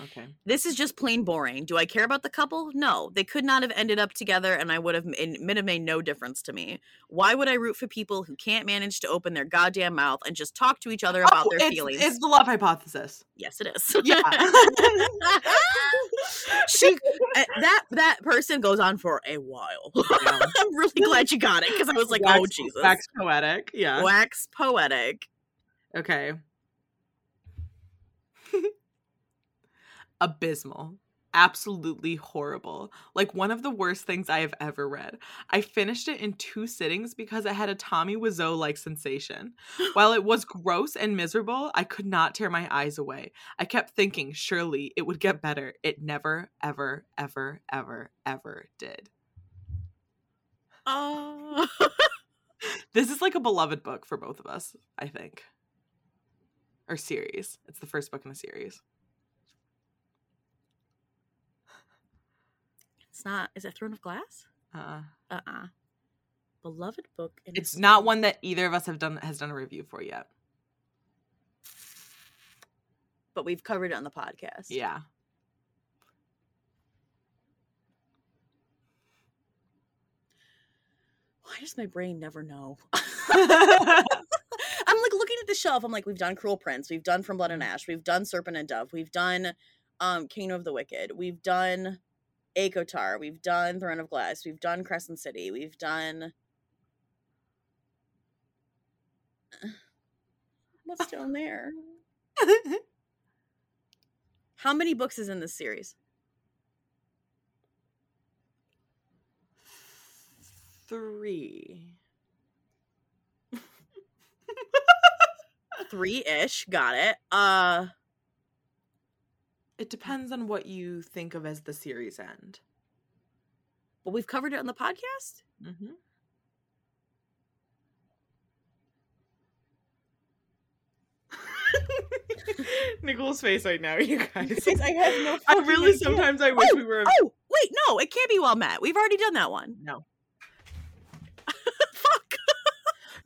Okay. this is just plain boring. Do I care about the couple? No, they could not have ended up together, and I would have it would have made no difference to me. Why would I root for people who can't manage to open their goddamn mouth and just talk to each other about Oh, their it's, feelings? It's the love hypothesis. yes, it is. Yeah. she uh, that that person goes on for a while. Yeah. I'm really glad you got it because I was like, oh Jesus, Wax poetic. Yeah. wax poetic. Okay. Abysmal. Absolutely horrible. Like one of the worst things I have ever read. I finished it in two sittings because it had a Tommy Wiseau like sensation. While it was gross and miserable, I could not tear my eyes away. I kept thinking, surely it would get better. It never, ever, ever, ever, ever did. Oh, This is like a beloved book for both of us, I think. Or series. It's the first book in a series. It's not. Is it Throne of Glass? Uh, Uh uh Beloved book. it's not one that either of us have done has done a review for yet. but we've covered it on the podcast. Yeah. Why does my brain never know? I'm like looking at the shelf. I'm like, we've done Cruel Prince, we've done From Blood and Ash, we've done Serpent and Dove, we've done um Kingdom of the Wicked, we've done ACOTAR, we've done Throne of Glass, we've done Crescent City, we've done what's down there? How many books is in this series? Three. Three ish. Got it. Uh It depends on what you think of as the series end. but we've covered it on the podcast. Mm-hmm. Nicole's face right now, you guys. Guys, I have no I really idea. sometimes I wish Oh, we were. Oh, wait, no, it can't be well met. We've already done that one. No. Fuck.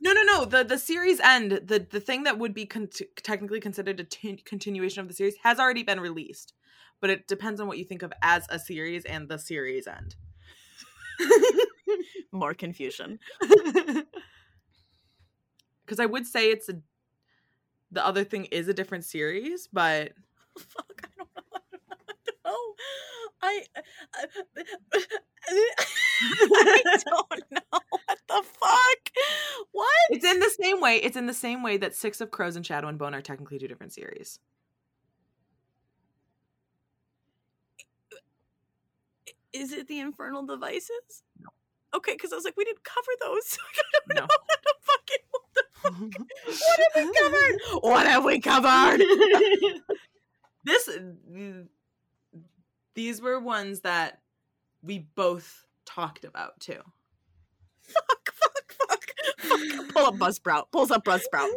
No, no, no. The the series end. The the thing that would be con- technically considered a t- continuation of the series has already been released, but it depends on what you think of as a series and the series end. More confusion. Because I would say it's a. The other thing is a different series, but Fuck, Uh, uh, I don't know. I don't know. I, I don't know. What the fuck? What? it's in the same way. It's in the same way that Six of Crows and Shadow and Bone are technically two different series. Is it the Infernal Devices? No. Okay, because I was like, we didn't cover those. So I don't No. know what the fucking what the fuck. What have we covered? What have we covered? this mm, these were ones that we both talked about too. fuck, fuck, fuck, fuck. Pull up Buzzsprout. Pulls up Buzzsprout.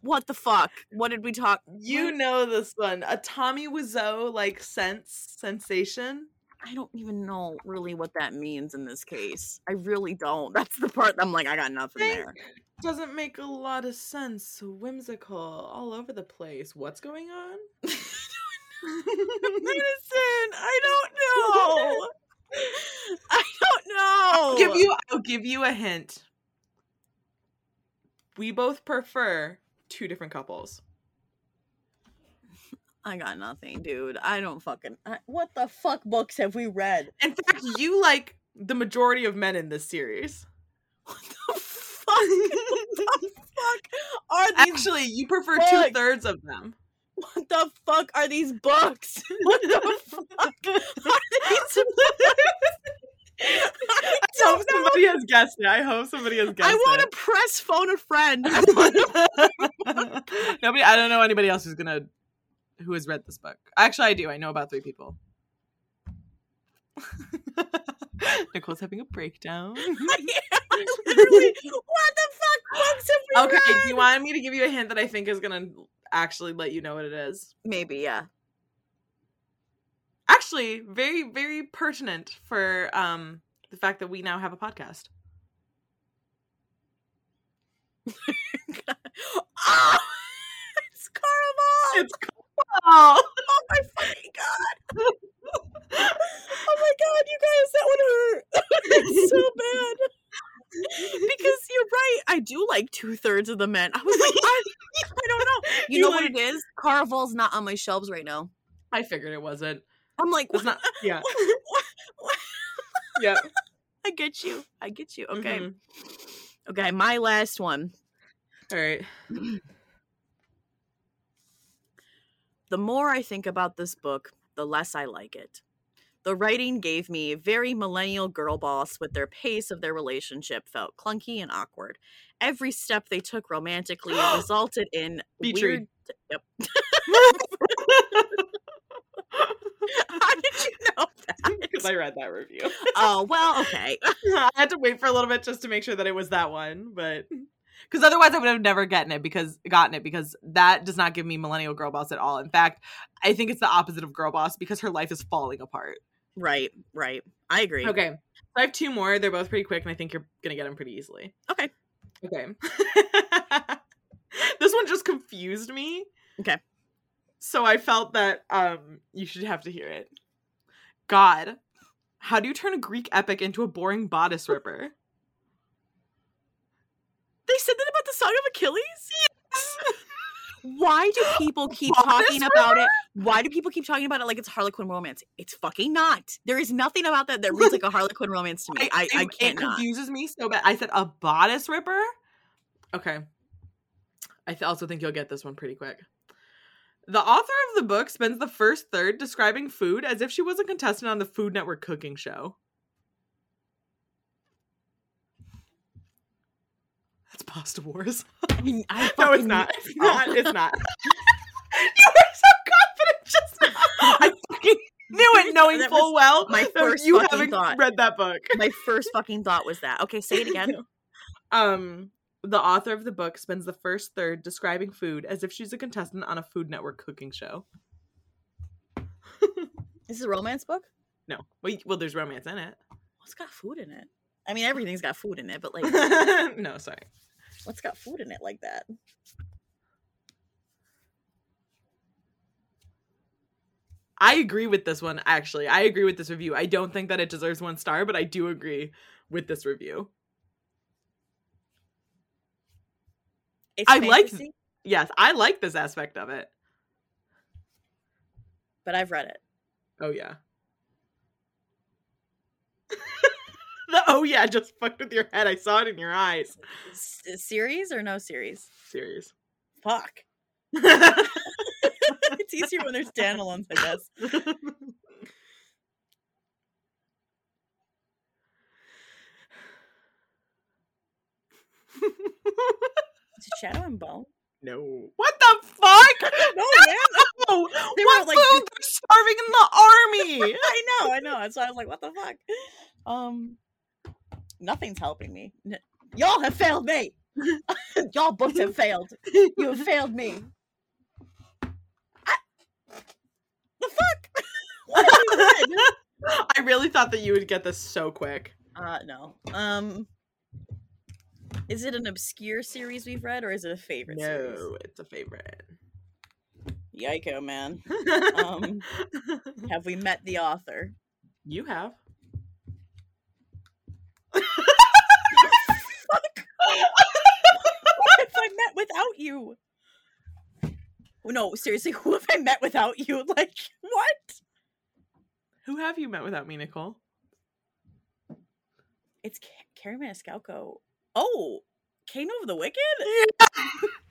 What the fuck? What did we talk? You know this one, a Tommy Wiseau like sense sensation. I don't even know really what that means in this case. I really don't. That's the part I'm like, I got nothing Thank- there. Doesn't make a lot of sense. Whimsical, all over the place. What's going on? Medicine. I don't know. I don't know. I'll give you. I'll give you a hint. We both prefer two different couples. I got nothing, dude. I don't fucking. I, what the fuck books have we read? In fact, you like the majority of men in this series. What the fuck? what the fuck are these? Actually, you prefer two thirds of them. What the fuck are these books? What the fuck are these I I hope know. somebody has guessed it. I hope somebody has guessed it. I want to it. press phone a friend. I wanna- Nobody. I don't know anybody else who's gonna who has read this book. Actually, I do. I know about three people. Nicole's having a breakdown. I. I literally, what the fuck books have we Okay, read? do you want me to give you a hint that I think is gonna actually let you know what it is? Maybe, yeah. Actually, very, very pertinent for um the fact that we now have a podcast. oh, it's Caraval. It's oh, oh my fucking god. oh my god, you guys, that would hurt. it's so bad. Because I do like two thirds of the men. I was like, I, I don't know. You, You know like- what it is? Caraval's not on my shelves right now. I figured it wasn't. I'm like, It's not. Yeah, what- what- yeah. I get you. I get you. Okay. Mhm. Okay, my last one. All right. The more I think about this book, the less I like it. The writing gave me very millennial girl boss with their pace of their relationship felt clunky and awkward. Every step they took romantically resulted in Beach weird. read. Yep. How did you know that? Because? I read that review. oh well, okay. I had to wait for a little bit just to make sure that it was that one, but because otherwise I would have never gotten it because gotten it because that does not give me millennial girl boss at all. In fact, I think it's the opposite of girl boss because her life is falling apart. Right, right. I agree. Okay, so I have two more. They're both pretty quick, and I think you're gonna get them pretty easily. Okay. Okay. this one just confused me. Okay. So I felt that um you should have to hear it. God, how do you turn a Greek epic into a boring bodice ripper? They said that about the Song of Achilles? Why do people keep talking about it? Why do people keep talking about it like it's Harlequin romance? It's fucking not. There is nothing about that that reads like a Harlequin romance to me. I, I, it, can't It not. confuses me so bad. I said a bodice ripper. Okay. I th- also think you'll get this one pretty quick. The author of the book spends the first third describing food as if she was a contestant on the Food Network cooking show. That's Pasta Wars. I mean, I no, it's not. It's not. It's not. you were so confident just now. I fucking knew it, knowing That full well my first you fucking haven't thought. read that book. My first fucking thought was that. Okay, say it again. Um, The author of the book spends the first third describing food as if she's a contestant on a Food Network cooking show. Is this is a romance book. No, well, well there's romance in it. What's got food in it? I mean, everything's got food in it, but like, no, sorry. What's got food in it like that? I agree with this one, actually. I agree with this review. I don't think that it deserves one star, but I do agree with this review. It's I like- Yes, I like this aspect of it. but I've read it. Oh, yeah. The oh, yeah, just fucked with your head. I saw it in your eyes. S- series or no series? Series. Fuck. it's easier when there's standalones, I guess. Is it Shadow and Bone? no. What the fuck? No, man. No! They what were, like, food? They're starving in the army! I know, I know. So I was like, what the fuck? Um, nothing's helping me. Y'all have failed me. Y'all books have failed. You have failed me. I- the fuck? What have you read? I really thought that you would get this so quick. Uh, no. Um, is it an obscure series we've read, or is it a favorite series? No, it's a favorite. Yiko, man. Um, Have we met the author? you have. Without you? No, seriously, who have I met without you? Like, what? Who have you met without me, Nicole? It's Ca- Kerri Maniscalco. Oh, Kane of the Wicked?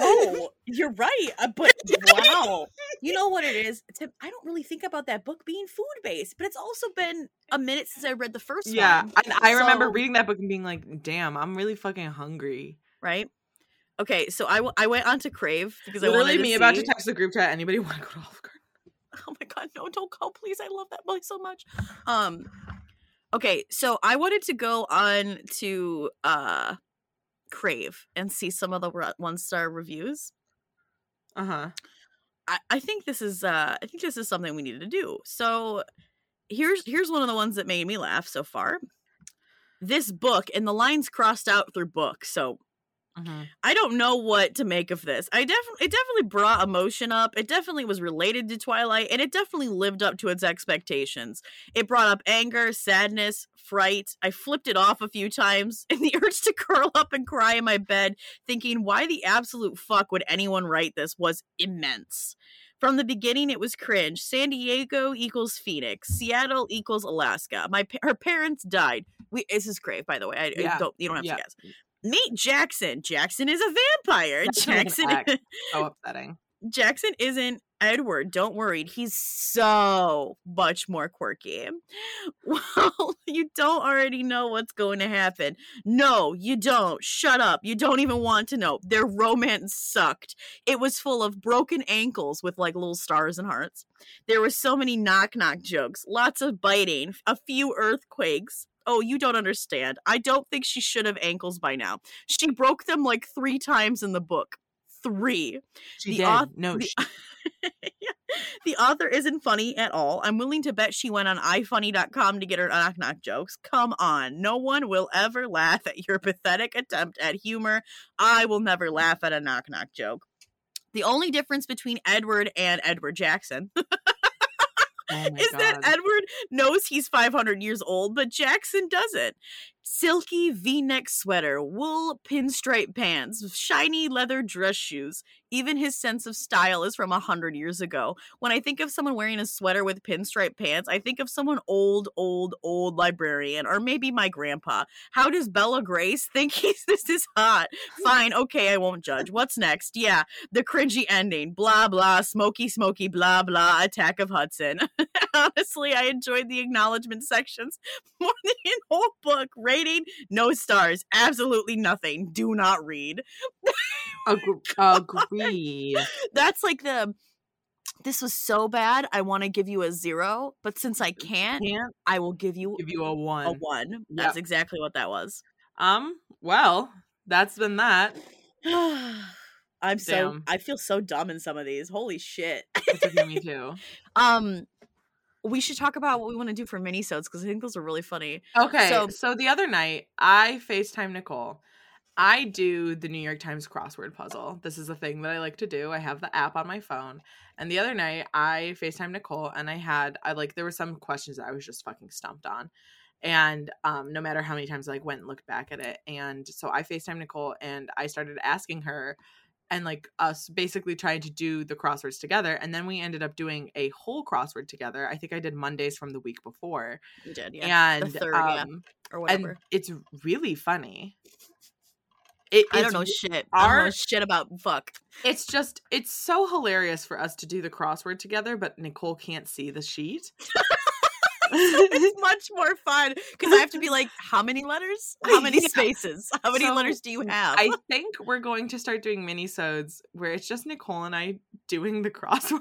Oh, you're right. Uh, but wow, you know what it is? Tim, I don't really think about that book being food based, but it's also been a minute since I read the first Yeah, one. Yeah, I remember So- reading that book and being like, "Damn, I'm really fucking hungry." Right? Okay, so I, w- I went on to Crave because I wanted Literally, to me about to text the group chat. Anybody want to go to Olive Garden? Oh my god, no, don't go, please. I love that book so much. Um okay, so I wanted to go on to uh Crave and see some of the one star reviews. Uh huh. I, I think this is uh I think this is something we needed to do. So here's here's one of the ones that made me laugh so far. This book and the lines crossed out through book. So Mm-hmm. I don't know what to make of this. I definitely it definitely brought emotion up. It definitely was related to Twilight and it definitely lived up to its expectations. It brought up anger, sadness, fright. I flipped it off a few times and the urge to curl up and cry in my bed thinking why the absolute fuck would anyone write this was immense. From the beginning, it was cringe. San Diego equals Phoenix. Seattle equals Alaska. My her parents died. We this is Crave, by the way. I, I Yeah. don't you don't have Yeah. to guess. Meet Jackson. Jackson is a vampire. Jackson is Jackson. So upsetting. Jackson isn't Edward. Don't worry. He's so much more quirky. Well, you don't already know what's going to happen. No, you don't. Shut up. You don't even want to know. Their romance sucked. It was full of broken ankles with like little stars and hearts. There were so many knock knock jokes, lots of biting, a few earthquakes. Oh, you don't understand. I don't think she should have ankles by now. She broke them like three times in the book. Three. She The did. no, the- she- The author isn't funny at all. I'm willing to bet she went on ifunny.com to get her knock knock jokes. Come on. No one will ever laugh at your pathetic attempt at humor. I will never laugh at a knock knock joke. The only difference between Edward and Edward Jackson oh is that Edward knows he's 500 years old, but Jackson doesn't. Silky v neck sweater, wool pinstripe pants, shiny leather dress shoes. Even his sense of style is from a 100 years ago. When I think of someone wearing a sweater with pinstripe pants, I think of someone old, old, old librarian, or maybe my grandpa. How does Bella Grace think he's this is hot? Fine, okay, I won't judge. What's next? Yeah, the cringy ending. Blah, blah, smoky, smoky, blah, blah, attack of Hudson. Honestly, I enjoyed the acknowledgement sections more than the whole book. Rating, no stars. Absolutely nothing. Do not read. Ag- agreed. That's like the. This was so bad. I want to give you a zero, but since I can't, Can't I will give you give you a one. a one. That's exactly what that was. Um, well, that's been that. I'm so I feel so dumb in some of these. Holy shit. Me too. um we should talk about what we want to do for minisodes because I think those are really funny. Okay, So- so, the other night I FaceTime Nicole. I do the New York Times crossword puzzle. This is a thing that I like to do. I have the app on my phone. And the other night I FaceTime Nicole and I had I like there were some questions that I was just fucking stumped on. And um no matter how many times I like went and looked back at it. And so I FaceTime Nicole and I started asking her and like us basically trying to do the crosswords together. And then we ended up doing a whole crossword together. I think I did Mondays from the week before You did, yeah. and third, yeah, um, or and it's really funny. It, I don't know shit. I don't know our- shit about fuck. It's just it's so hilarious for us to do the crossword together, but Nicole can't see the sheet. it's much more fun because I have to be like, how many letters? How many spaces? How many So, letters do you have? I think we're going to start doing mini-sodes where it's just Nicole and I doing the crossword.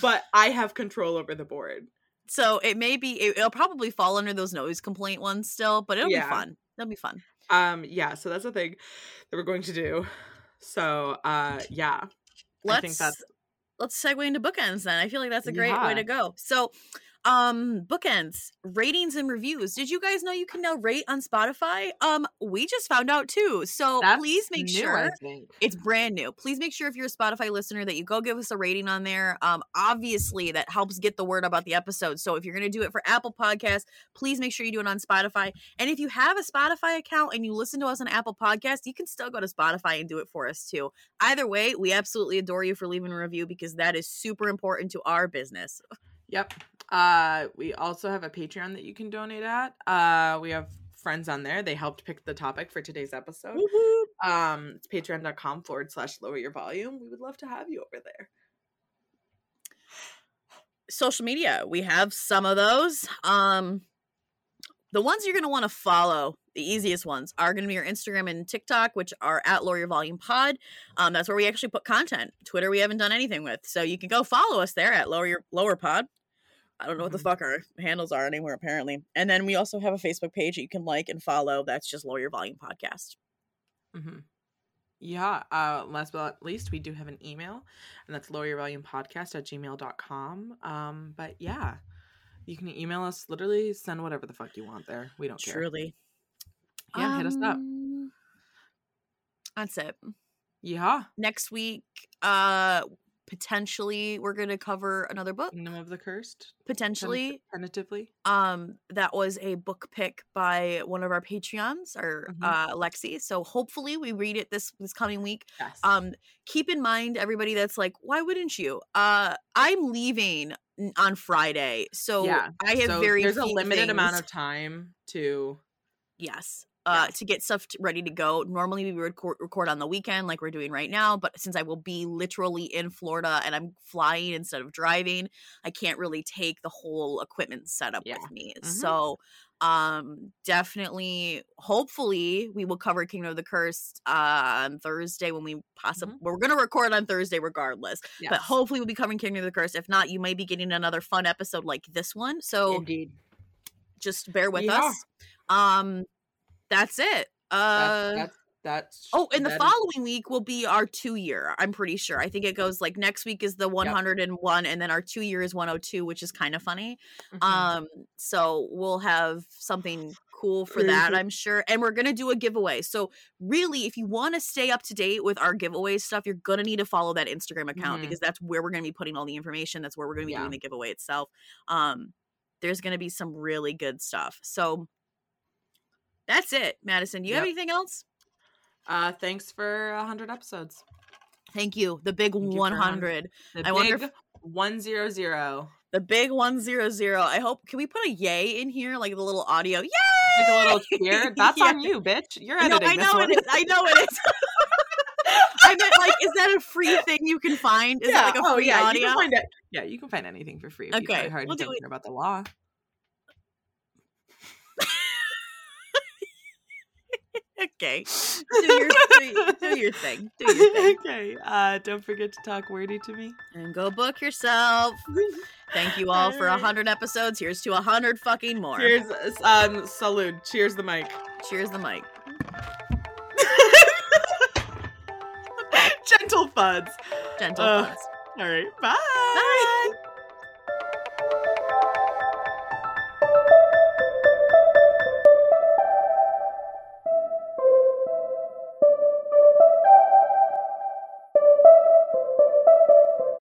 but I have control over the board. so it may be it, will probably fall under those noise complaint ones still, but it'll Yeah. be fun. It'll be fun. Um yeah, so that's the thing that we're going to do. So uh yeah. Let's I think that's let's segue into bookends then. I feel like that's a great way to go. So um bookends ratings and reviews did you guys know you can now rate on spotify um we just found out too so that's please make new, sure It's brand new. Please make sure if you're a Spotify listener that you go give us a rating on there. Um, obviously that helps get the word about the episode. So if you're gonna do it for Apple Podcasts, please make sure you do it on Spotify. And if you have a Spotify account and you listen to us on Apple Podcasts, you can still go to Spotify and do it for us too. Either way, we absolutely adore you for leaving a review because that is super important to our business. Yep. Uh, we also have a Patreon that you can donate at. Uh, we have friends on there. They helped pick the topic for today's episode. Um, it's patreon.com forward slash lower your volume. We would love to have you over there. social media we have some of those um the ones you're going to want to follow the easiest ones are going to be your instagram and tiktok which are at lower your volume pod um that's where we actually put content twitter we haven't done anything with so you can go follow us there at lower your lower pod i don't know what the Mhm. fuck our handles are anywhere apparently and then we also have a facebook page that you can like and follow that's just lower your volume podcast hmm Yeah. Uh, last but not least, we do have an email, and that's lower your volume podcast at gmail.com. Um, but yeah, you can email us, literally send whatever the fuck you want there. We don't care. truly Yeah, hit us up. Um, that's it Yeah. next week uh potentially we're going to cover another book Kingdom of the Cursed. potentially Tentatively. um that was a book pick by one of our patreons or Mhm. uh lexi so hopefully we read it this this coming week Yes. um keep in mind everybody that's like why wouldn't you uh i'm leaving on friday so yeah. i have so very there's a limited amount of time to Yes. Uh, Yes. to get stuff ready to go. Normally we record, record on the weekend like we're doing right now, but since I will be literally in Florida and I'm flying instead of driving, I can't really take the whole equipment setup Yeah. with me. Mhm. So, um definitely hopefully we will cover Kingdom of the Cursed uh on Thursday when we possibly we're going to record on Thursday regardless. But Mm-hmm. Hopefully we'll be covering Kingdom of the Cursed. If not, you may be getting another fun episode like this one. So, Indeed. just bear with Yeah. us. Um, that's it. Uh, That's, that's, that's oh, and the that is- following week will be our two year. I'm pretty sure. I think it goes like next week is the 101, and then our two year is 102, which is kind of funny. Mhm. Um, so we'll have something cool for that, I'm sure. And we're gonna do a giveaway. So really, if you want to stay up to date with our giveaway stuff, you're gonna need to follow that Instagram account Mhm. because that's where we're gonna be putting all the information. That's where we're gonna be Yeah. doing the giveaway itself. Um, there's gonna be some really good stuff. So that's it, Madison. Do you have anything else? uh, thanks for a hundred episodes. Thank you. The big Thank you for 100. The I wonder big one zero zero. The big 100. I hope. Can we put a yay in here? Like the little audio. Yay! Like a little cheer. That's Yeah. on you, bitch. You're I know, editing I this know one. it is. I know it is. I meant like, is that a free thing you can find? Is that like a oh, free yeah, audio? You can find it. Yeah, you can find anything for free. If Okay, hard we'll do it. about the law. Okay. Do your, do, do your thing. Do your thing. okay. Uh, don't forget to talk wordy to me. And go book yourself. Thank you all for a hundred episodes. Here's to a hundred fucking more. Cheers, um, salute. Cheers the mic. Cheers the mic. Gentle fuds. Gentle Uh, fuzz. All right. Bye. Bye.